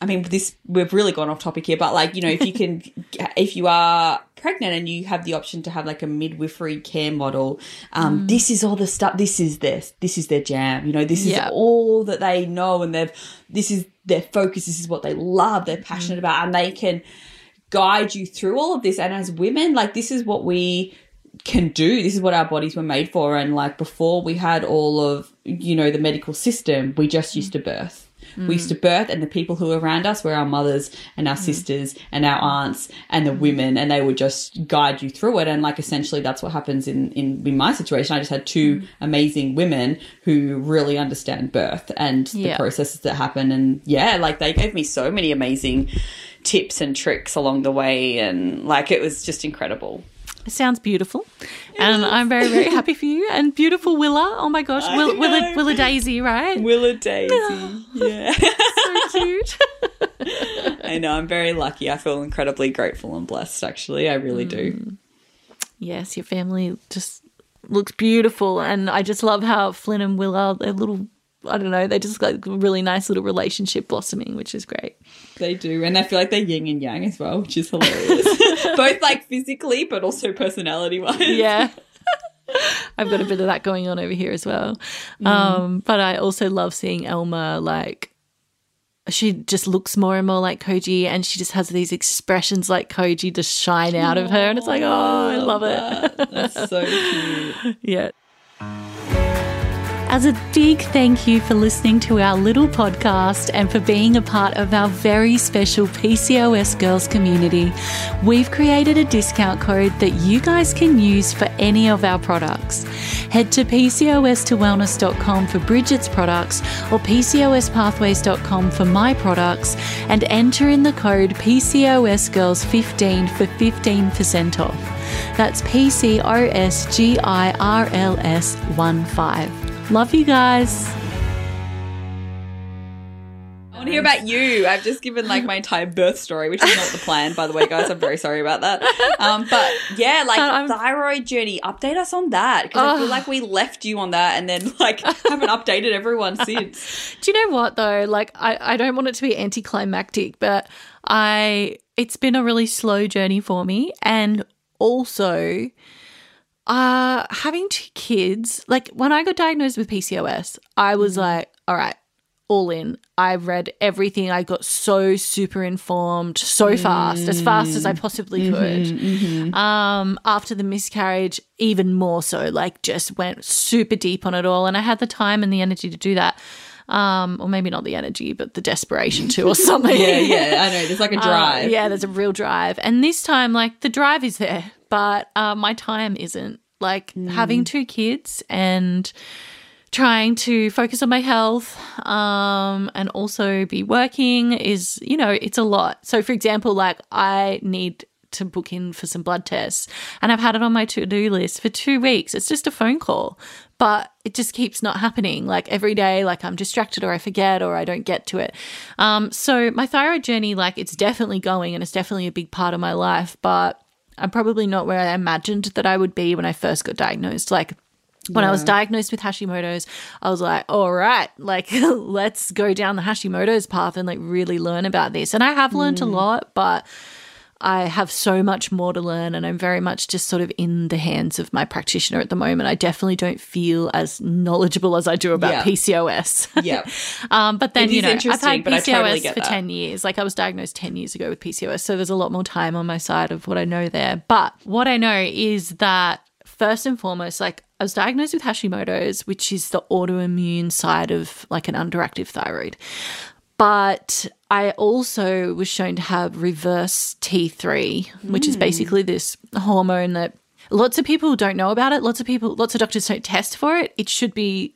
I mean, this we've really gone off topic here, but like you know, if you can, if you are pregnant and you have the option to have like a midwifery care model, um, Mm. this is all the stuff. This is their this is their jam. You know, this is Yeah. all that they know, and they've this is their focus. This is what they love. They're passionate about, and they can guide you through all of this. And as women, like this is what we can do. This is what our bodies were made for. And like before we had all of, you know, the medical system, we just used to birth. We used to mm. birth, and the people who were around us were our mothers and our mm. sisters and our aunts and the women, and they would just guide you through it. And like essentially, that's what happens in in, in my situation. I just had two mm. amazing women who really understand birth and the processes that happen. And yeah, like they gave me so many amazing tips and tricks along the way, and like it was just incredible. It sounds beautiful. And I'm very, very happy for you. And beautiful Willa. Oh my gosh. Will, Willa. Willa Daisy, right? Willa Daisy. Yeah. so cute. I know. I'm very lucky. I feel incredibly grateful and blessed, actually. I really do. Mm. yes, your family just looks beautiful. And I just love how Flynn and Willa, they're little, I don't know, they just like a really nice little relationship blossoming, which is great. They do. And I feel like they're yin and yang as well, which is hilarious. Both like physically, but also personality wise. yeah. I've got a bit of that going on over here as well. Um, but I also love seeing Elma like she just looks more and more like Koji and she just has these expressions like Koji just shine out of her and it's like, oh, I love it. That's so cute. Yeah. As a big thank you for listening to our little podcast and for being a part of our very special PCOS Girls community, we've created a discount code that you guys can use for any of our products. Head to PCOS2wellness.com for Bridget's products or PCOSpathways.com for my products and enter in the code PCOS Girls 15 for 15% off. That's PCOSGIRLS 15. Love you guys. I want to hear about you. I've just given like my entire birth story, which is not the plan, by the way, guys. I'm very sorry about that. Um, but yeah, like I'm- thyroid journey. Update us on that because I feel like we left you on that and then like haven't updated everyone since. Do you know what though? Like I, I don't want it to be anticlimactic, but I it's been a really slow journey for me. And also uh having two kids, like when I got diagnosed with PCOS, I was like, all right, all in. I read everything. I got so super informed so fast, as fast as I possibly could. Um, after the miscarriage, even more so, like just went super deep on it all. And I had the time and the energy to do that. Um, or maybe not the energy, but the desperation too, or something. Yeah, yeah, I know. There's like a Uh, drive. yeah, there's a real drive. And this time, like, the drive is there, but uh, my time isn't. Like, having two kids and trying to focus on my health um, and also be working is, you know, it's a lot. So, for example, like, I need to book in for some blood tests and I've had it on my to do list for two weeks. It's just a phone call, but it just keeps not happening. Like every day, like I'm distracted or I forget or I don't get to it. Um, so my thyroid journey, like it's definitely going and it's definitely a big part of my life, but I'm probably not where I imagined that I would be when I first got diagnosed. Like when I was diagnosed with Hashimoto's, I was like, all right, like let's go down the Hashimoto's path and like really learn about this. And I have learned a hmm. lot, but I have so much more to learn and I'm very much just sort of in the hands of my practitioner at the moment. I definitely don't feel as knowledgeable as I do about Yeah. PCOS. Yep. Um, but then, you know, I've had PCOS totally for that. 10 years. Like I was diagnosed 10 years ago with PCOS. So there's a lot more time on my side of what I know there. But what I know is that first and foremost, like I was diagnosed with Hashimoto's, which is the autoimmune side of like an underactive thyroid. But I also was shown to have reverse T3, which is hmm. basically this hormone that lots of people don't know about it. Lots of people, lots of doctors don't test for it. It should be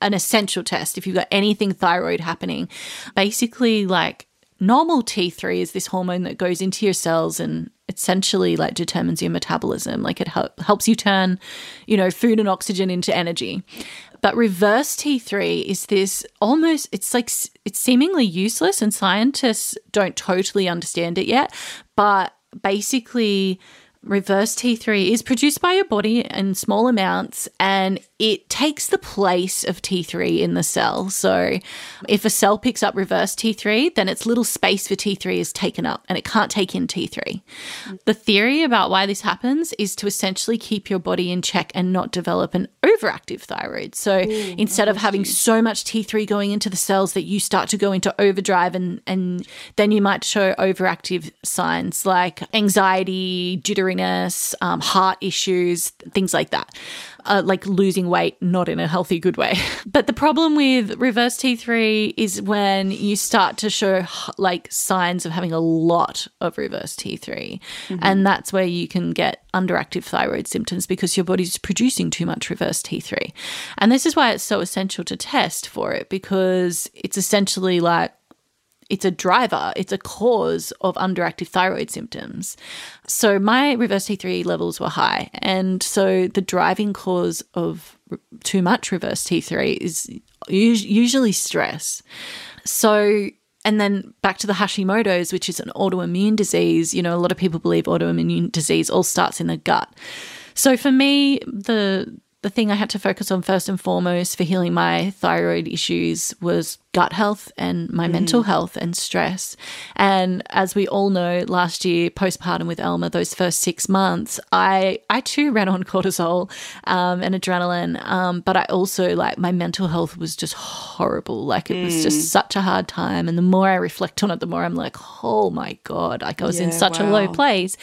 an essential test if you've got anything thyroid happening. Basically, like normal T3 is this hormone that goes into your cells and essentially like determines your metabolism. Like it hel- helps you turn, you know, food and oxygen into energy. But reverse T3 is this almost, it's like, it's seemingly useless, and scientists don't totally understand it yet. But basically, reverse T3 is produced by your body in small amounts and it takes the place of T3 in the cell. So if a cell picks up reverse T3, then its little space for T3 is taken up and it can't take in T3. The theory about why this happens is to essentially keep your body in check and not develop an overactive thyroid. So instead of having so much T3 going into the cells that you start to go into overdrive and and then you might show overactive signs like anxiety, um, heart issues, things like that. Uh, like losing weight, not in a healthy, good way. But the problem with reverse T3 is when you start to show like signs of having a lot of reverse T3. And that's where you can get underactive thyroid symptoms because your body's producing too much reverse T3. And this is why it's so essential to test for it because it's essentially like it's a driver, it's a cause of underactive thyroid symptoms. So my reverse T3 levels were high. And so the driving cause of too much reverse T3 is usually stress. So, and then back to the Hashimoto's, which is an autoimmune disease. You know, a lot of people believe autoimmune disease all starts in the gut. So for me, the the thing I had to focus on first and foremost for healing my thyroid issues was gut health and my mental health and stress. And as we all know, last year postpartum with Elma, those first six months, I I too ran on cortisol um, and adrenaline, um, but I also like my mental health was just horrible. Like it was just such a hard time. And the more I reflect on it, the more I'm like, oh my god, like I was in Yeah, such a low place.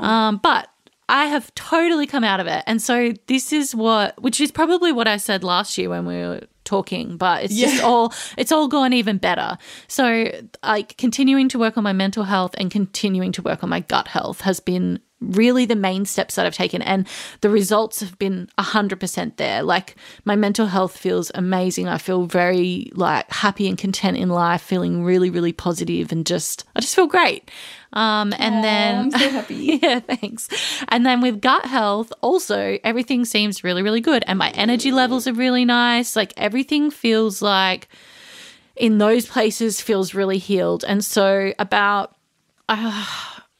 Um, but I have totally come out of it. And so this is what which is probably what I said last year when we were talking, but it's just all it's all gone even better. So like continuing to work on my mental health and continuing to work on my gut health has been really the main steps that I've taken and the results have been 100% there. Like my mental health feels amazing. I feel very like happy and content in life, feeling really really positive and just I just feel great. Um and then I'm so happy. yeah, thanks. And then with gut health, also everything seems really, really good. And my energy levels are really nice. Like everything feels like in those places feels really healed. And so about uh,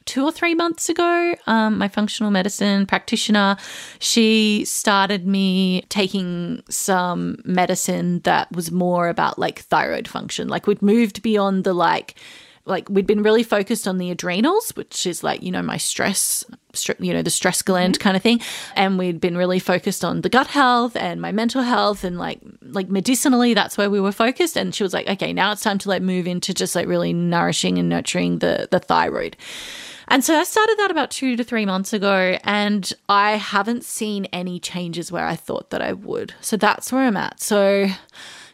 two or three months ago, um, my functional medicine practitioner, she started me taking some medicine that was more about like thyroid function. Like we'd moved beyond the like like we'd been really focused on the adrenals, which is like, you know, my stress, you know, the stress gland kind of thing. And we'd been really focused on the gut health and my mental health and like, like medicinally, that's where we were focused. And she was like, okay, now it's time to like move into just like really nourishing and nurturing the, the thyroid. And so I started that about two to three months ago, and I haven't seen any changes where I thought that I would. So that's where I'm at. So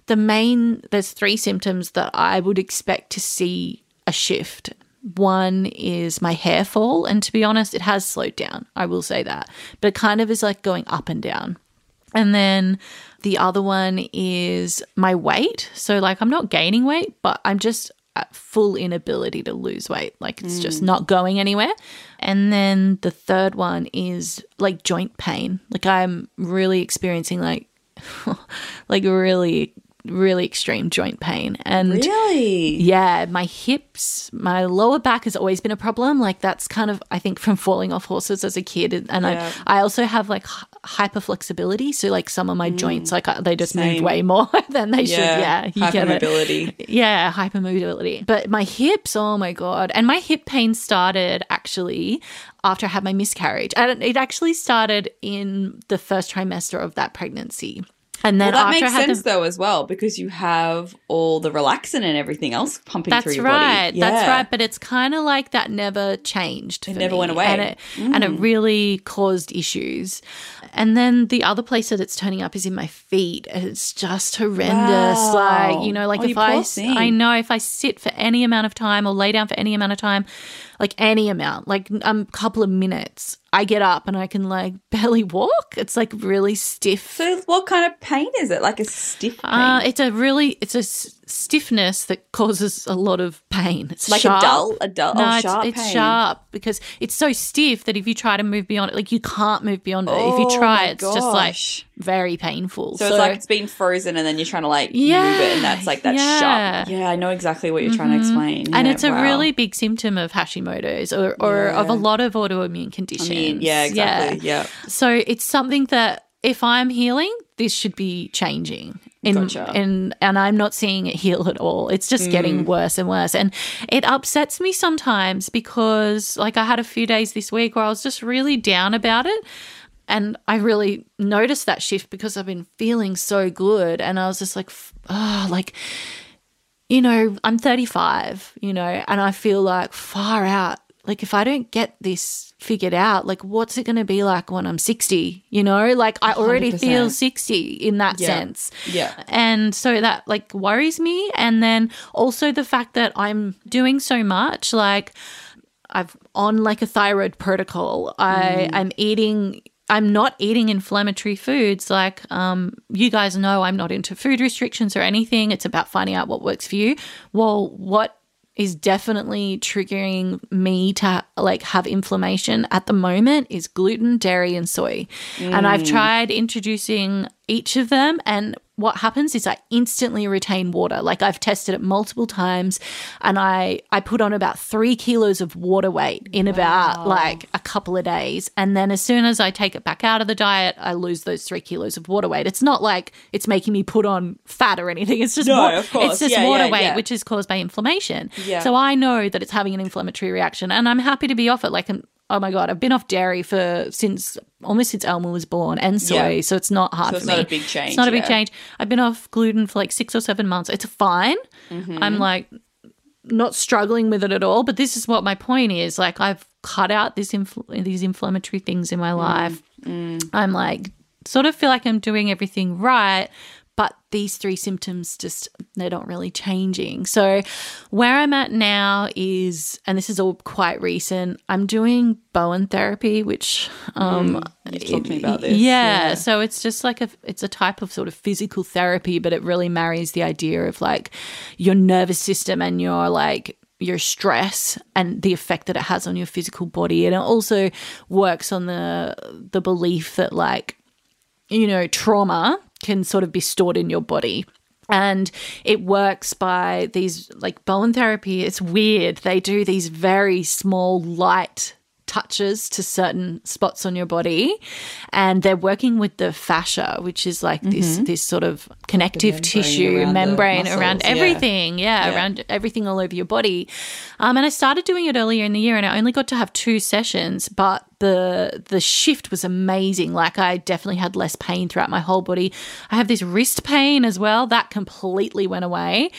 the main, there's three symptoms that I would expect to see a shift. One is my hair fall, and to be honest, it has slowed down. I will say that, but it kind of is like going up and down. And then the other one is my weight. So, like, I'm not gaining weight, but I'm just full inability to lose weight. Like, it's mm. just not going anywhere. And then the third one is like joint pain. Like, I'm really experiencing like, like really really extreme joint pain. And really? Yeah, my hips, my lower back has always been a problem. Like that's kind of I think from falling off horses as a kid and yeah. I I also have like hyperflexibility, so like some of my mm. joints like uh, they just Same. move way more than they yeah. should. Yeah, hypermobility. Yeah, hypermobility. But my hips, oh my god. And my hip pain started actually after I had my miscarriage. And it actually started in the first trimester of that pregnancy. And then well, that makes sense though as well because you have all the relaxin and everything else pumping that's through your body. right, body. That's right. But it's kind of like that never changed. It never me. went away, and it, mm. and it really caused issues. And then the other place that it's turning up is in my feet. It's just horrendous. Wow. Like you know, like oh, if I I know if I sit for any amount of time or lay down for any amount of time, like any amount, like a um, couple of minutes, I get up and I can like barely walk. It's like really stiff. So, what kind of pain is it? Like a stiff uh, pain? Uh, it's a really, it's a stiffness that causes a lot of pain. It's like sharp. a dull, a dull, no, oh, it's, sharp it's sharp because it's so stiff that if you try to move beyond it, like you can't move beyond it. Oh, if you oh try, it's gosh. just like very painful. So, so, it's like it's been frozen and then you're trying to like yeah, move it and that's like that yeah. sharp. Yeah, I know exactly what you're mm-hmm. trying to mm-hmm. explain. And yeah, it's a wow. really big symptom of Hashimoto's or, or of a lot of autoimmune conditions. I mean, yeah, exactly. Yeah. So it's something that if I'm healing, this should be changing. In, gotcha. and and I'm not seeing it heal at all. It's just mm. getting worse and worse. And it upsets me sometimes because like I had a few days this week where I was just really down about it. And I really noticed that shift because I've been feeling so good. And I was just like, oh, like, you know, I'm 35, you know, and I feel like far out like if I don't get this figured out, like what's it going to be like when I'm 60? You know, like I already 100%. feel 60 in that yeah. sense. Yeah. And so that like worries me. And then also the fact that I'm doing so much, like I've on like a thyroid protocol. I mm. I'm eating I'm not eating inflammatory foods. Like um, you guys know, I'm not into food restrictions or anything. It's about finding out what works for you. Well, what is definitely triggering me to like have inflammation at the moment is gluten, dairy, and soy. Mm. And I've mm. tried introducing each of them and what happens is I instantly retain water. Like I've tested it multiple times and I I put on about 3 kilos of water weight in wow. about like a couple of days and then as soon as I take it back out of the diet, I lose those 3 kilos of water weight. It's not like it's making me put on fat or anything. It's just no, wa- of course. it's just yeah, water yeah, weight yeah. which is caused by inflammation. Yeah. So I know that it's having an inflammatory reaction and I'm happy to be off it like oh my god, I've been off dairy for since almost since Elma was born and soy, yeah. so it's not hard so it's for me. It's not a big change. It's not a big change. I've been off gluten for like six or seven months. It's fine. Mm-hmm. I'm like not struggling with it at all. But this is what my point is. Like I've cut out this infl- these inflammatory things in my mm. life. Mm. I'm like sort of feel like I'm doing everything right, but these three symptoms just they're not really changing. So where I'm at now is and this is all quite recent, I'm doing Bowen therapy, which um mm, you've talked to me about this. Yeah, yeah, so it's just like a it's a type of sort of physical therapy, but it really marries the idea of like your nervous system and your like your stress and the effect that it has on your physical body and it also works on the the belief that like you know trauma can sort of be stored in your body and it works by these like Bowen therapy. It's weird. They do these very small, light touches to certain spots on your body and they're working with the fascia which is like this this sort of connective membrane tissue around membrane around muscles, yeah. everything. Yeah, Yeah. around everything all over your body. Um, and i started doing it earlier in the year and i only got to have two sessions but the the shift was amazing. Like i definitely had less pain throughout my whole body. I have this wrist pain as well. That completely went away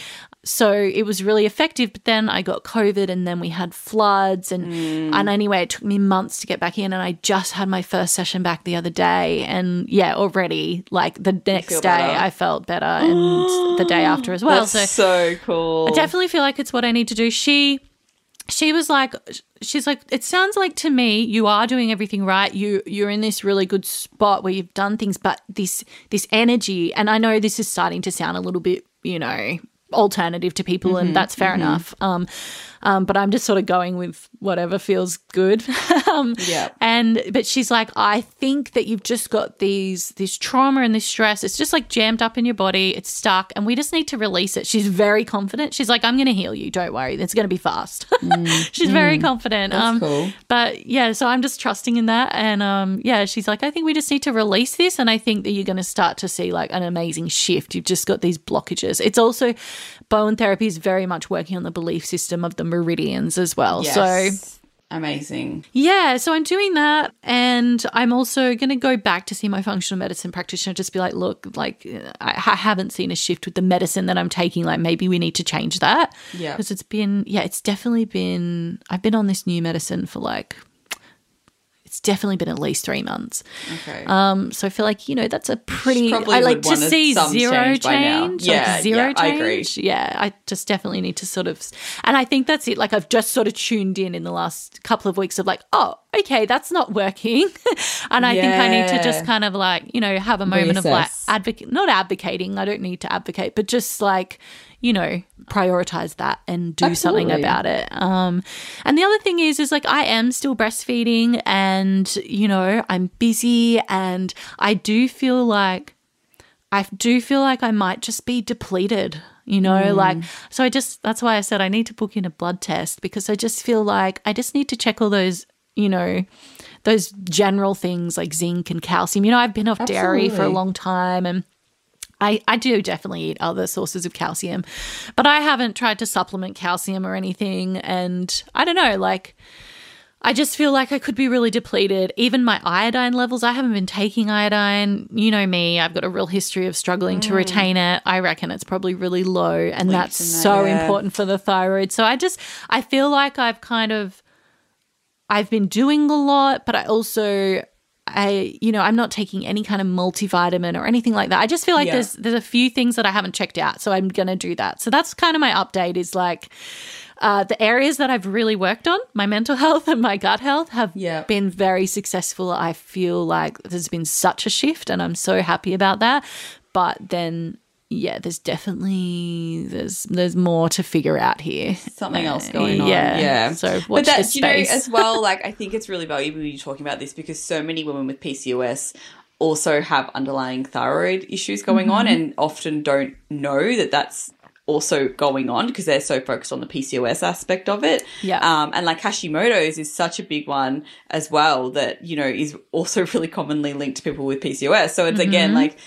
so it was really effective but then i got covid and then we had floods and Mm. and anyway it took me months to get back in and i just had my first session back the other day and yeah already like the next day better? i felt better and the day after as well That's so so cool. I definitely feel like it's what I need to do. She she was like she's like it sounds like to me you are doing everything right. You you're in this really good spot where you've done things but this this energy and I know this is starting to sound a little bit, you know, alternative to people and that's fair enough. Um um, but I'm just sort of going with whatever feels good. um, Yeah. And but she's like, I think that you've just got these this trauma and this stress. It's just like jammed up in your body. It's stuck, and we just need to release it. She's very confident. She's like, I'm going to heal you. Don't worry. It's going to be fast. she's very confident. That's um, cool. But yeah, so I'm just trusting in that, and um, yeah, she's like, I think we just need to release this, and I think that you're going to start to see like an amazing shift. You've just got these blockages. It's also Bowen therapy is very much working on the belief system of the meridians as well. So amazing. yeah, so I'm doing that. And I'm also going to go back to see my functional medicine practitioner, just be like, look, like, I, I haven't seen a shift with the medicine that I'm taking. Like, maybe we need to change that. Yeah. Because it's been, yeah, it's definitely been, I've been on this new medicine for like, it's definitely been at least three months. Okay. Um, so I feel like you know that's a pretty. I like to see zero change change. Yeah, like zero yeah, I change. agree. Yeah, I just definitely need to sort of, and I think that's it. Like I've just sort of tuned in in the last couple of weeks of like, oh, okay, that's not working, and I think I need to just kind of like you know have a moment of like advocate, not advocating. I don't need to advocate, but just like you know prioritize that and do something about it. Um and the other thing is is like i am still breastfeeding and you know i'm busy and i do feel like i do feel like i might just be depleted you know like so i just that's why i said i need to book in a blood test because i just feel like i just need to check all those you know those general things like zinc and calcium. You know i've been off dairy for a long time and I, I do definitely eat other sources of calcium, but I haven't tried to supplement calcium or anything. And I don't know, like, I just feel like I could be really depleted. Even my iodine levels, I haven't been taking iodine. You know me, I've got a real history of struggling to retain it. I reckon it's probably really low, and that's that, so yeah. important for the thyroid. So I just, I feel like I've kind of, I've been doing a lot, but I also I you know, I'm not taking any kind of multivitamin or anything like that. I just feel like Yeah. there's there's a few things that I haven't checked out, so I'm going to do that. So that's kind of my update is like uh, the areas that I've really worked on, my mental health and my gut health, have Yeah. been very successful. I feel like there's been such a shift, and I'm so happy about that. But then, yeah, there's definitely there's there's more to figure out here. Something else going on. Yeah. Yeah. So but watch that, this you know, space. as well, like I think it's really valuable when you're talking about this because so many women with PCOS also have underlying thyroid issues going on Mm-hmm. and often don't know that that's also going on because they're so focused on the PCOS aspect of it. Yeah. Um, and like Hashimoto's is such a big one as well that, you know, is also really commonly linked to people with PCOS. So it's Mm-hmm. again like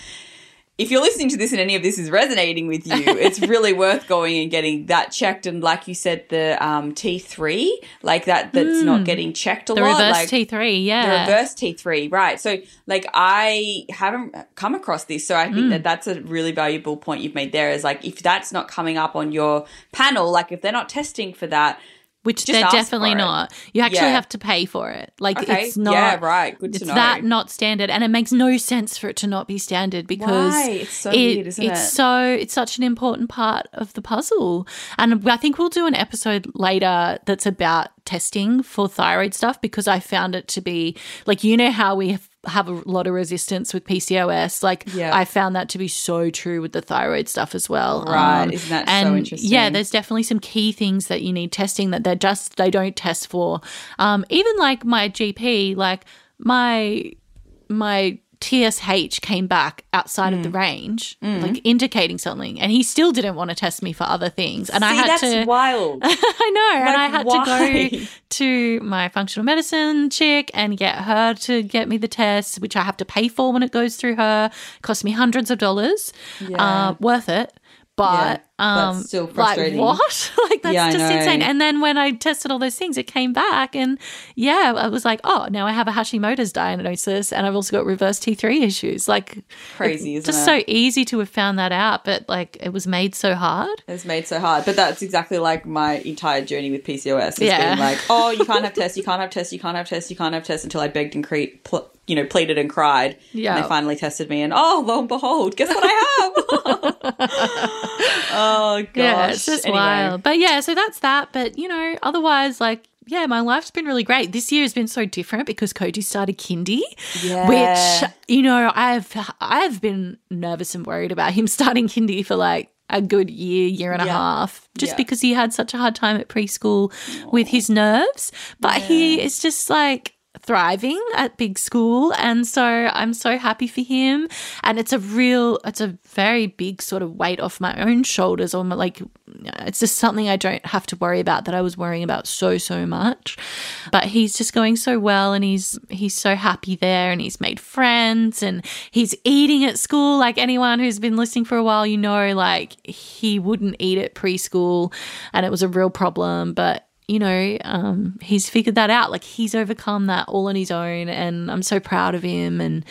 if you're listening to this and any of this is resonating with you, it's really worth going and getting that checked. And like you said, the um, T3, like that, that's not getting checked a the lot. reverse like, T3, yeah. the reverse T3, right. So, like, I haven't come across this. So, I think that that's a really valuable point you've made there is like, if that's not coming up on your panel, like, if they're not testing for that, which Just they're definitely not. You actually Yeah. have to pay for it. Like okay, it's not. yeah, right. Good to It's know. that not standard, and it makes no sense for it to not be standard because Why? It's so weird, isn't it's it? so it's such an important part of the puzzle. And I think we'll do an episode later that's about testing for thyroid stuff because I found it to be like you know how we have, a lot of resistance with PCOS. Like Yeah. I found that to be so true with the thyroid stuff as well. Right. Isn't that so and interesting? Yeah, there's definitely some key things that you need testing that they're just they don't test for. Um, even like my GP, like my my TSH came back outside of the Mm. range, like indicating something, and he still didn't want to test me for other things. And I had that's to wild. I know. and I had why? to go to my functional medicine chick and get her to get me the tests, which I have to pay for when it goes through her. It cost me hundreds of dollars. Yeah. Uh, worth it. But Yeah, um still like what? like that's Yeah, just insane. And then when I tested all those things, it came back and yeah, I was like, oh, now I have a Hashimoto's diagnosis and I've also got reverse T3 issues. Like Crazy, isn't just it? so easy to have found that out, but like it was made so hard. It's made so hard. But that's exactly like my entire journey with PCOS. It's Yeah. been like, oh, you can't have tests, you can't have tests, you can't have tests, you can't have tests until I begged and cre- pl- you know, pleaded and cried. Yeah. And they finally tested me and oh, lo and behold, guess what I have? oh gosh. Yeah, it's just Anyway. wild. But yeah, so that's that. But you know, otherwise, like, yeah, my life's been really great. This year has been so different because Koji started kindy, Yeah. which you know, I've I've been nervous and worried about him starting kindy for like a good year, year and a half, just Yeah. because he had such a hard time at preschool with his nerves. But he is just like thriving at big school and so I'm so happy for him. And it's a real it's a very big sort of weight off my own shoulders or my, like it's just something I don't have to worry about that I was worrying about so so much. But he's just going so well and he's he's so happy there and he's made friends and he's eating at school. Like anyone who's been listening for a while you know like he wouldn't eat at preschool and it was a real problem. But you know, um, he's figured that out. Like he's overcome that all on his own, and I'm so proud of him. And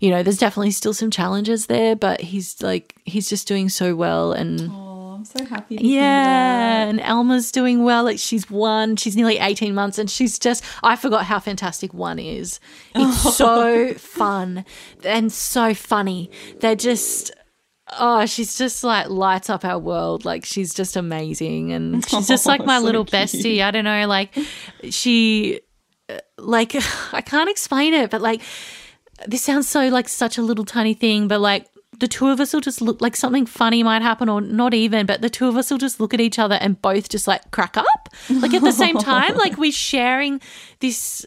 you know, there's definitely still some challenges there, but he's like he's just doing so well. And Oh, I'm so happy yeah, and Elma's doing well. Like she's one, she's nearly 18 months, and she's just, I forgot how fantastic one is. It's so fun and so funny. They're just, oh, she's just like lights up our world. Like she's just amazing. And she's just like my so little cute. bestie. I don't know, like she, uh, like, I can't explain it, but like, this sounds so like such a little tiny thing, but like the two of us will just look like something funny might happen or not even, but the two of us will just look at each other and both just like crack up. Like at the same time, like we're sharing this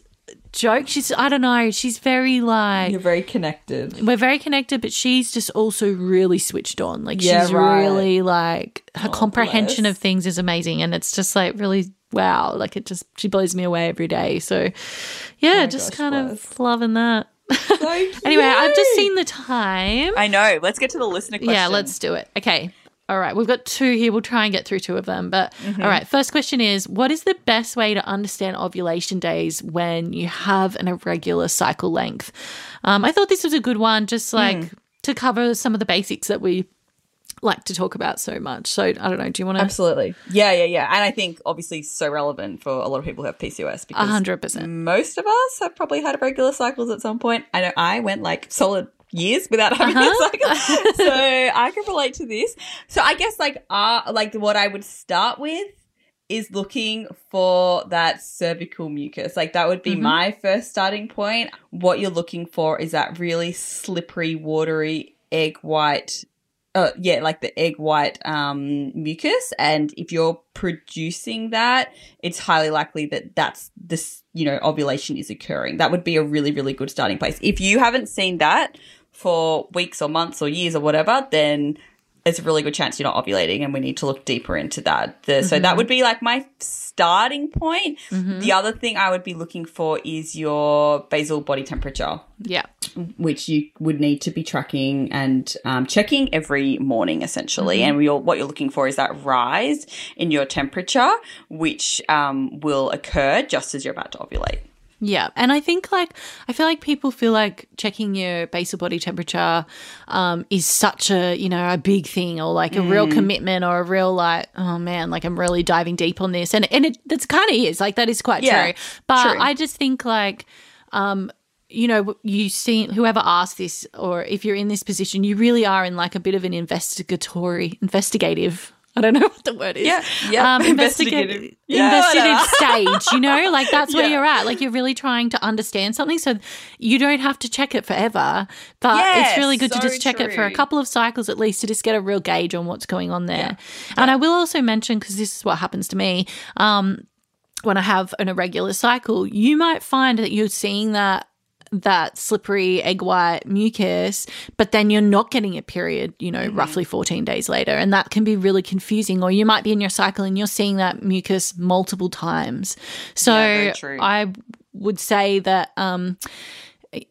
joke. She's I don't know, she's very like You're very connected. we're very connected, but she's just also really switched on. Like Yeah, she's right. really like her oh, comprehension bless. of things is amazing, and it's just like really wow. Like it just she blows me away every day. So yeah, oh just gosh, kind bless. of loving that. So Anyway, I've just seen the time. I know. Let's get to the listener question. Yeah, let's do it. Okay. All right, we've got two here. We'll try and get through two of them. But Mm-hmm. all right, first question is What is the best way to understand ovulation days when you have an irregular cycle length? Um, I thought this was a good one, just like Mm. to cover some of the basics that we like to talk about so much. So I don't know. Do you want to? Absolutely. Yeah, yeah, yeah. And I think obviously so relevant for a lot of people who have PCOS because A hundred percent. most of us have probably had irregular cycles at some point. I know I went like solid years without having Uh-huh. a cycle. so I can relate to this. So I guess like uh like what I would start with is looking for that cervical mucus. Like that would be Mhm. my first starting point. What you're looking for is that really slippery, watery egg white uh, yeah, like the egg white um, mucus, and if you're producing that, it's highly likely that that's this, you know, ovulation is occurring. That would be a really, really good starting place. If you haven't seen that for weeks or months or years or whatever, then it's a really good chance you're not ovulating, and we need to look deeper into that. The, So that would be like my starting point. The other thing I would be looking for is your basal body temperature Yeah. which you would need to be tracking and um, checking every morning, essentially. And you're, what you're looking for is that rise in your temperature, which um, will occur just as you're about to ovulate. Yeah. And I think like I feel like people feel like checking your basal body temperature um, is such a, you know, a big thing or like a real commitment or a real like, oh man, like I'm really diving deep on this. And and it that's kind of is. Like that is quite Yeah, true. But true. I just think like um you know, you see whoever asked this, or if you're in this position, you really are in like a bit of an investigatory, investigative. I don't know what the word is. Yeah, yeah, um, investigative. investigative, Yeah, investigative stage. You know, like that's where Yeah. you're at. Like you're really trying to understand something, so you don't have to check it forever. But Yes, it's really good to just check it for a couple of cycles at least to just get a real gauge on what's going on there. And I will also mention because this is what happens to me. Um, when I have an irregular cycle, you might find that you're seeing that that slippery egg white mucus, but then you're not getting a period, you know, roughly 14 days later. And that can be really confusing. Or you might be in your cycle and you're seeing that mucus multiple times. So Yeah. I would say that um,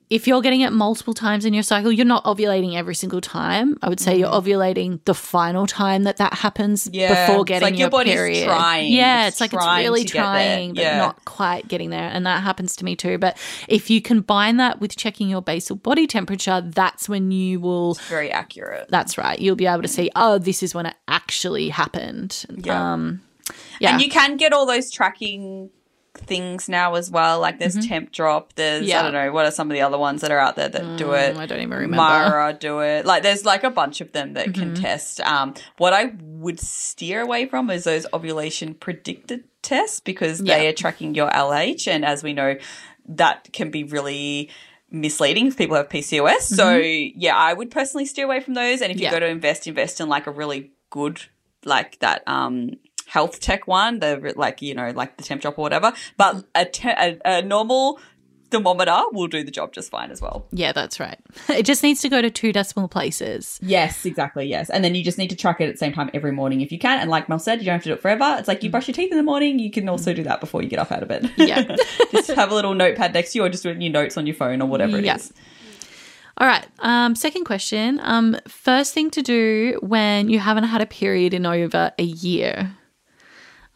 if you're getting it multiple times in your cycle, you're not ovulating every single time. I would say you're ovulating the final time that that happens. Yeah, before it's getting like your body's period. trying. Yeah, It's it's, like it's really trying, but Yeah. not quite getting there. And that happens to me too. But if you combine that with checking your basal body temperature, that's when you will. Very accurate. That's right. You'll be able to see, oh, this is when it actually happened. Yeah. Um, yeah. And you can get all those tracking things now as well. Like there's Tempdrop. There's Mm-hmm. Yeah. I don't know what are some of the other ones that are out there that do it. Mm, I don't even remember. Mira do it. Like there's like a bunch of them that Mm-hmm. can test. Um, what I would steer away from is those ovulation predicted tests because they are tracking your LH, and as we know, that can be really misleading if people have PCOS. So yeah, I would personally steer away from those. And if you Mm-hmm. Yeah. go to invest, invest in like a really good like that um health tech one, the like you know like the Tempdrop or whatever. But a, te- a, a normal thermometer will do the job just fine as well. Yeah, that's right. It just needs to go to two decimal places. Yes, exactly. Yes. And then you just need to track it at the same time every morning if you can. And like Mel said, you don't have to do it forever. It's like you brush your teeth in the morning. You can also do that before you get up out of bed. Yeah. just have a little notepad next to you or just write your notes on your phone or whatever it is. Yeah. All right. Um, second question. Um, first thing to do when you haven't had a period in over a year,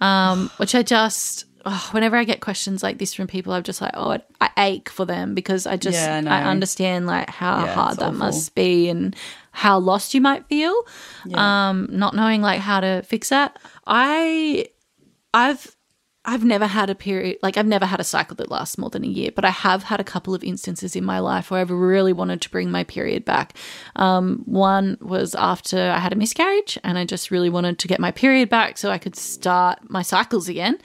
um, which I just, oh, whenever I get questions like this from people, I'm just like, oh, I ache for them because I just, Yeah, I. I understand like how Yeah, hard that awful. must be and how lost you might feel, um, not knowing like how to fix that. I, I've I've never had a period, like, I've never had a cycle that lasts more than a year, but I have had a couple of instances in my life where I've really wanted to bring my period back. Um, one was after I had a miscarriage and I just really wanted to get my period back so I could start my cycles again.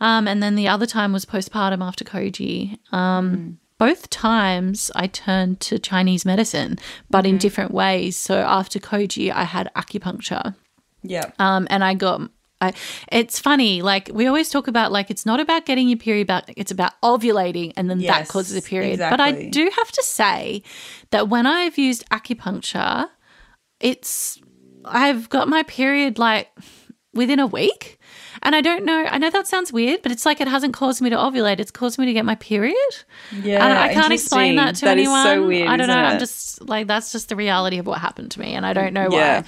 Um, and then the other time was postpartum after Koji. Um, Both times I turned to Chinese medicine, but in different ways. So after Koji, I had acupuncture. Yeah. Um, and I got. I, it's funny, like we always talk about, like it's not about getting your period back; it's about ovulating, and then that causes a period. But. I do have to say that when I've used acupuncture, it's I've got my period like within a week, and I don't know. I know that sounds weird, but it's like it hasn't caused me to ovulate; it's caused me to get my period. Yeah. And I can't explain that to That anyone. so weird. I don't know. isn't I'm just like that's just the reality of what happened to me, and I don't know Yeah. why.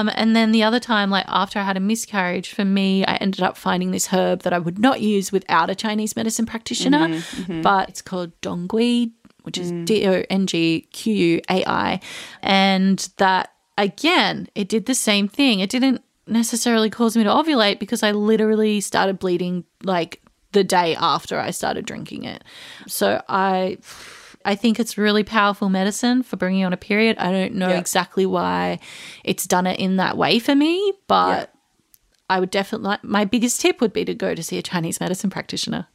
Um, and then the other time, like after I had a miscarriage, for me, I ended up finding this herb that I would not use without a Chinese medicine practitioner, Mm-hmm, but it's called dong quai, which is Mm. D O N G Q U A I, and that again, it did the same thing. It didn't necessarily cause me to ovulate because I literally started bleeding like the day after I started drinking it. So I I think it's really powerful medicine for bringing on a period. I don't know Yeah. exactly why it's done it in that way for me, but I would definitely my biggest tip would be to go to see a Chinese medicine practitioner.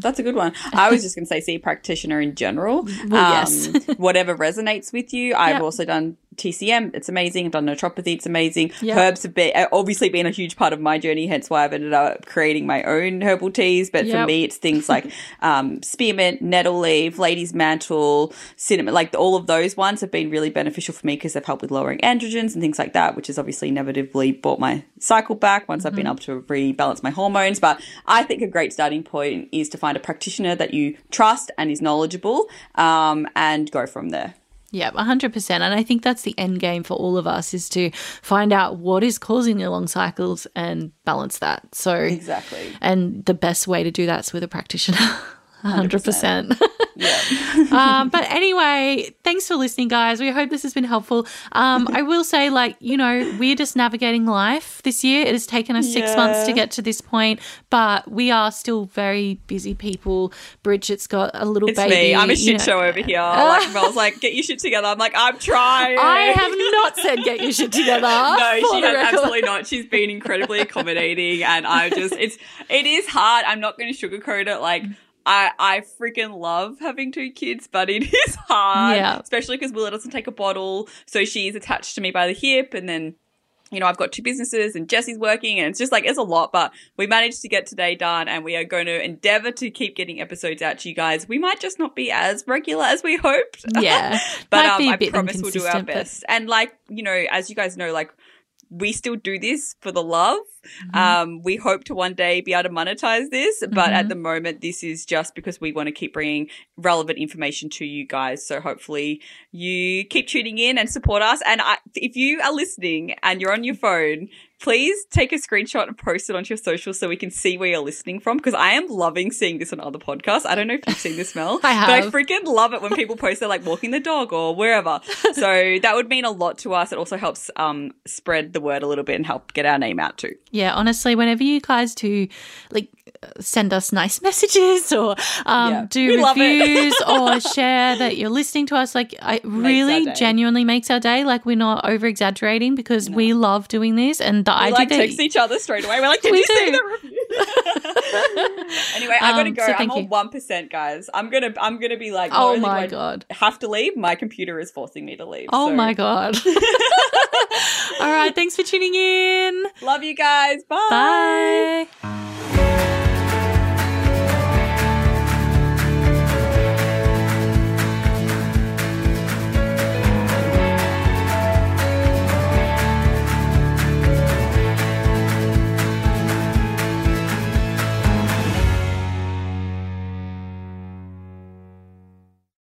That's a good one. I was just going to say, see a practitioner in general. Um, yes. whatever resonates with you. I've Yep. also done TCM. It's amazing. I've done naturopathy. It's amazing. Yep. Herbs have been uh, obviously been a huge part of my journey. Hence why I've ended up creating my own herbal teas. But for me, it's things like um, spearmint, nettle leaf, lady's mantle, cinnamon. Like all of those ones have been really beneficial for me because they've helped with lowering androgens and things like that, which has obviously inevitably brought my cycle back once I've been able to rebalance my hormones. But I think a great starting point is to find a practitioner that you trust and is knowledgeable, um, and go from there. Yeah, 100%. And I think that's the end game for all of us is to find out what is causing your long cycles and balance that. So, Exactly. and the best way to do that's with a practitioner. 100%. Yeah. um, but anyway, thanks for listening, guys. We hope this has been helpful. Um, I will say, like, you know, we're just navigating life this year. It has taken us six months to get to this point, but we are still very busy people. Bridget's got a little It's baby. me. I'm a you shit know. show over here. Like Mel's like, get your shit together. I'm like, I'm trying. I have not said get your shit together. no, she has absolutely not. She's been incredibly accommodating, and I just it's it is hard. I'm not going to sugarcoat it. Like I I freaking love having two kids, but it is hard. Yeah. especially because Willa doesn't take a bottle, so she's attached to me by the hip, and then. you know, I've got two businesses and Jesse's working and it's just like, it's a lot, but we managed to get today done and we are going to endeavor to keep getting episodes out to you guys. We might just not be as regular as we hoped. Yeah. but um, I promise we'll do our inconsistent, but- best. And like, you know, as you guys know, like, we still do this for the love. Mm-hmm. Um, we hope to one day be able to monetize this, but at Mhm. the moment, this is just because we want to keep bringing relevant information to you guys. So hopefully, you keep tuning in and support us. And I, if you are listening and you're on your phone, please take a screenshot and post it onto your socials so we can see where you're listening from. Because I am loving seeing this on other podcasts. I don't know if you've seen this, Mel, I but I freaking love it when people post they're like walking the dog or wherever. So that would mean a lot to us. It also helps um, spread the word a little bit and help get our name out too. Yeah, honestly, whenever you guys do like send us nice messages or um, Yeah, do we reviews or share that you're listening to us, like it really genuinely makes our day. Like we're not over exaggerating because we love doing this, and the We idea like that text each other straight away. We're like, did We you see do. the review? anyway, I gotta Um, go. so I'm on one percent, guys. I'm gonna I'm gonna be like, oh my I god, have to leave. My computer is forcing me to leave. oh so- my god. All right, thanks for tuning in. Love you guys. Bye. Bye.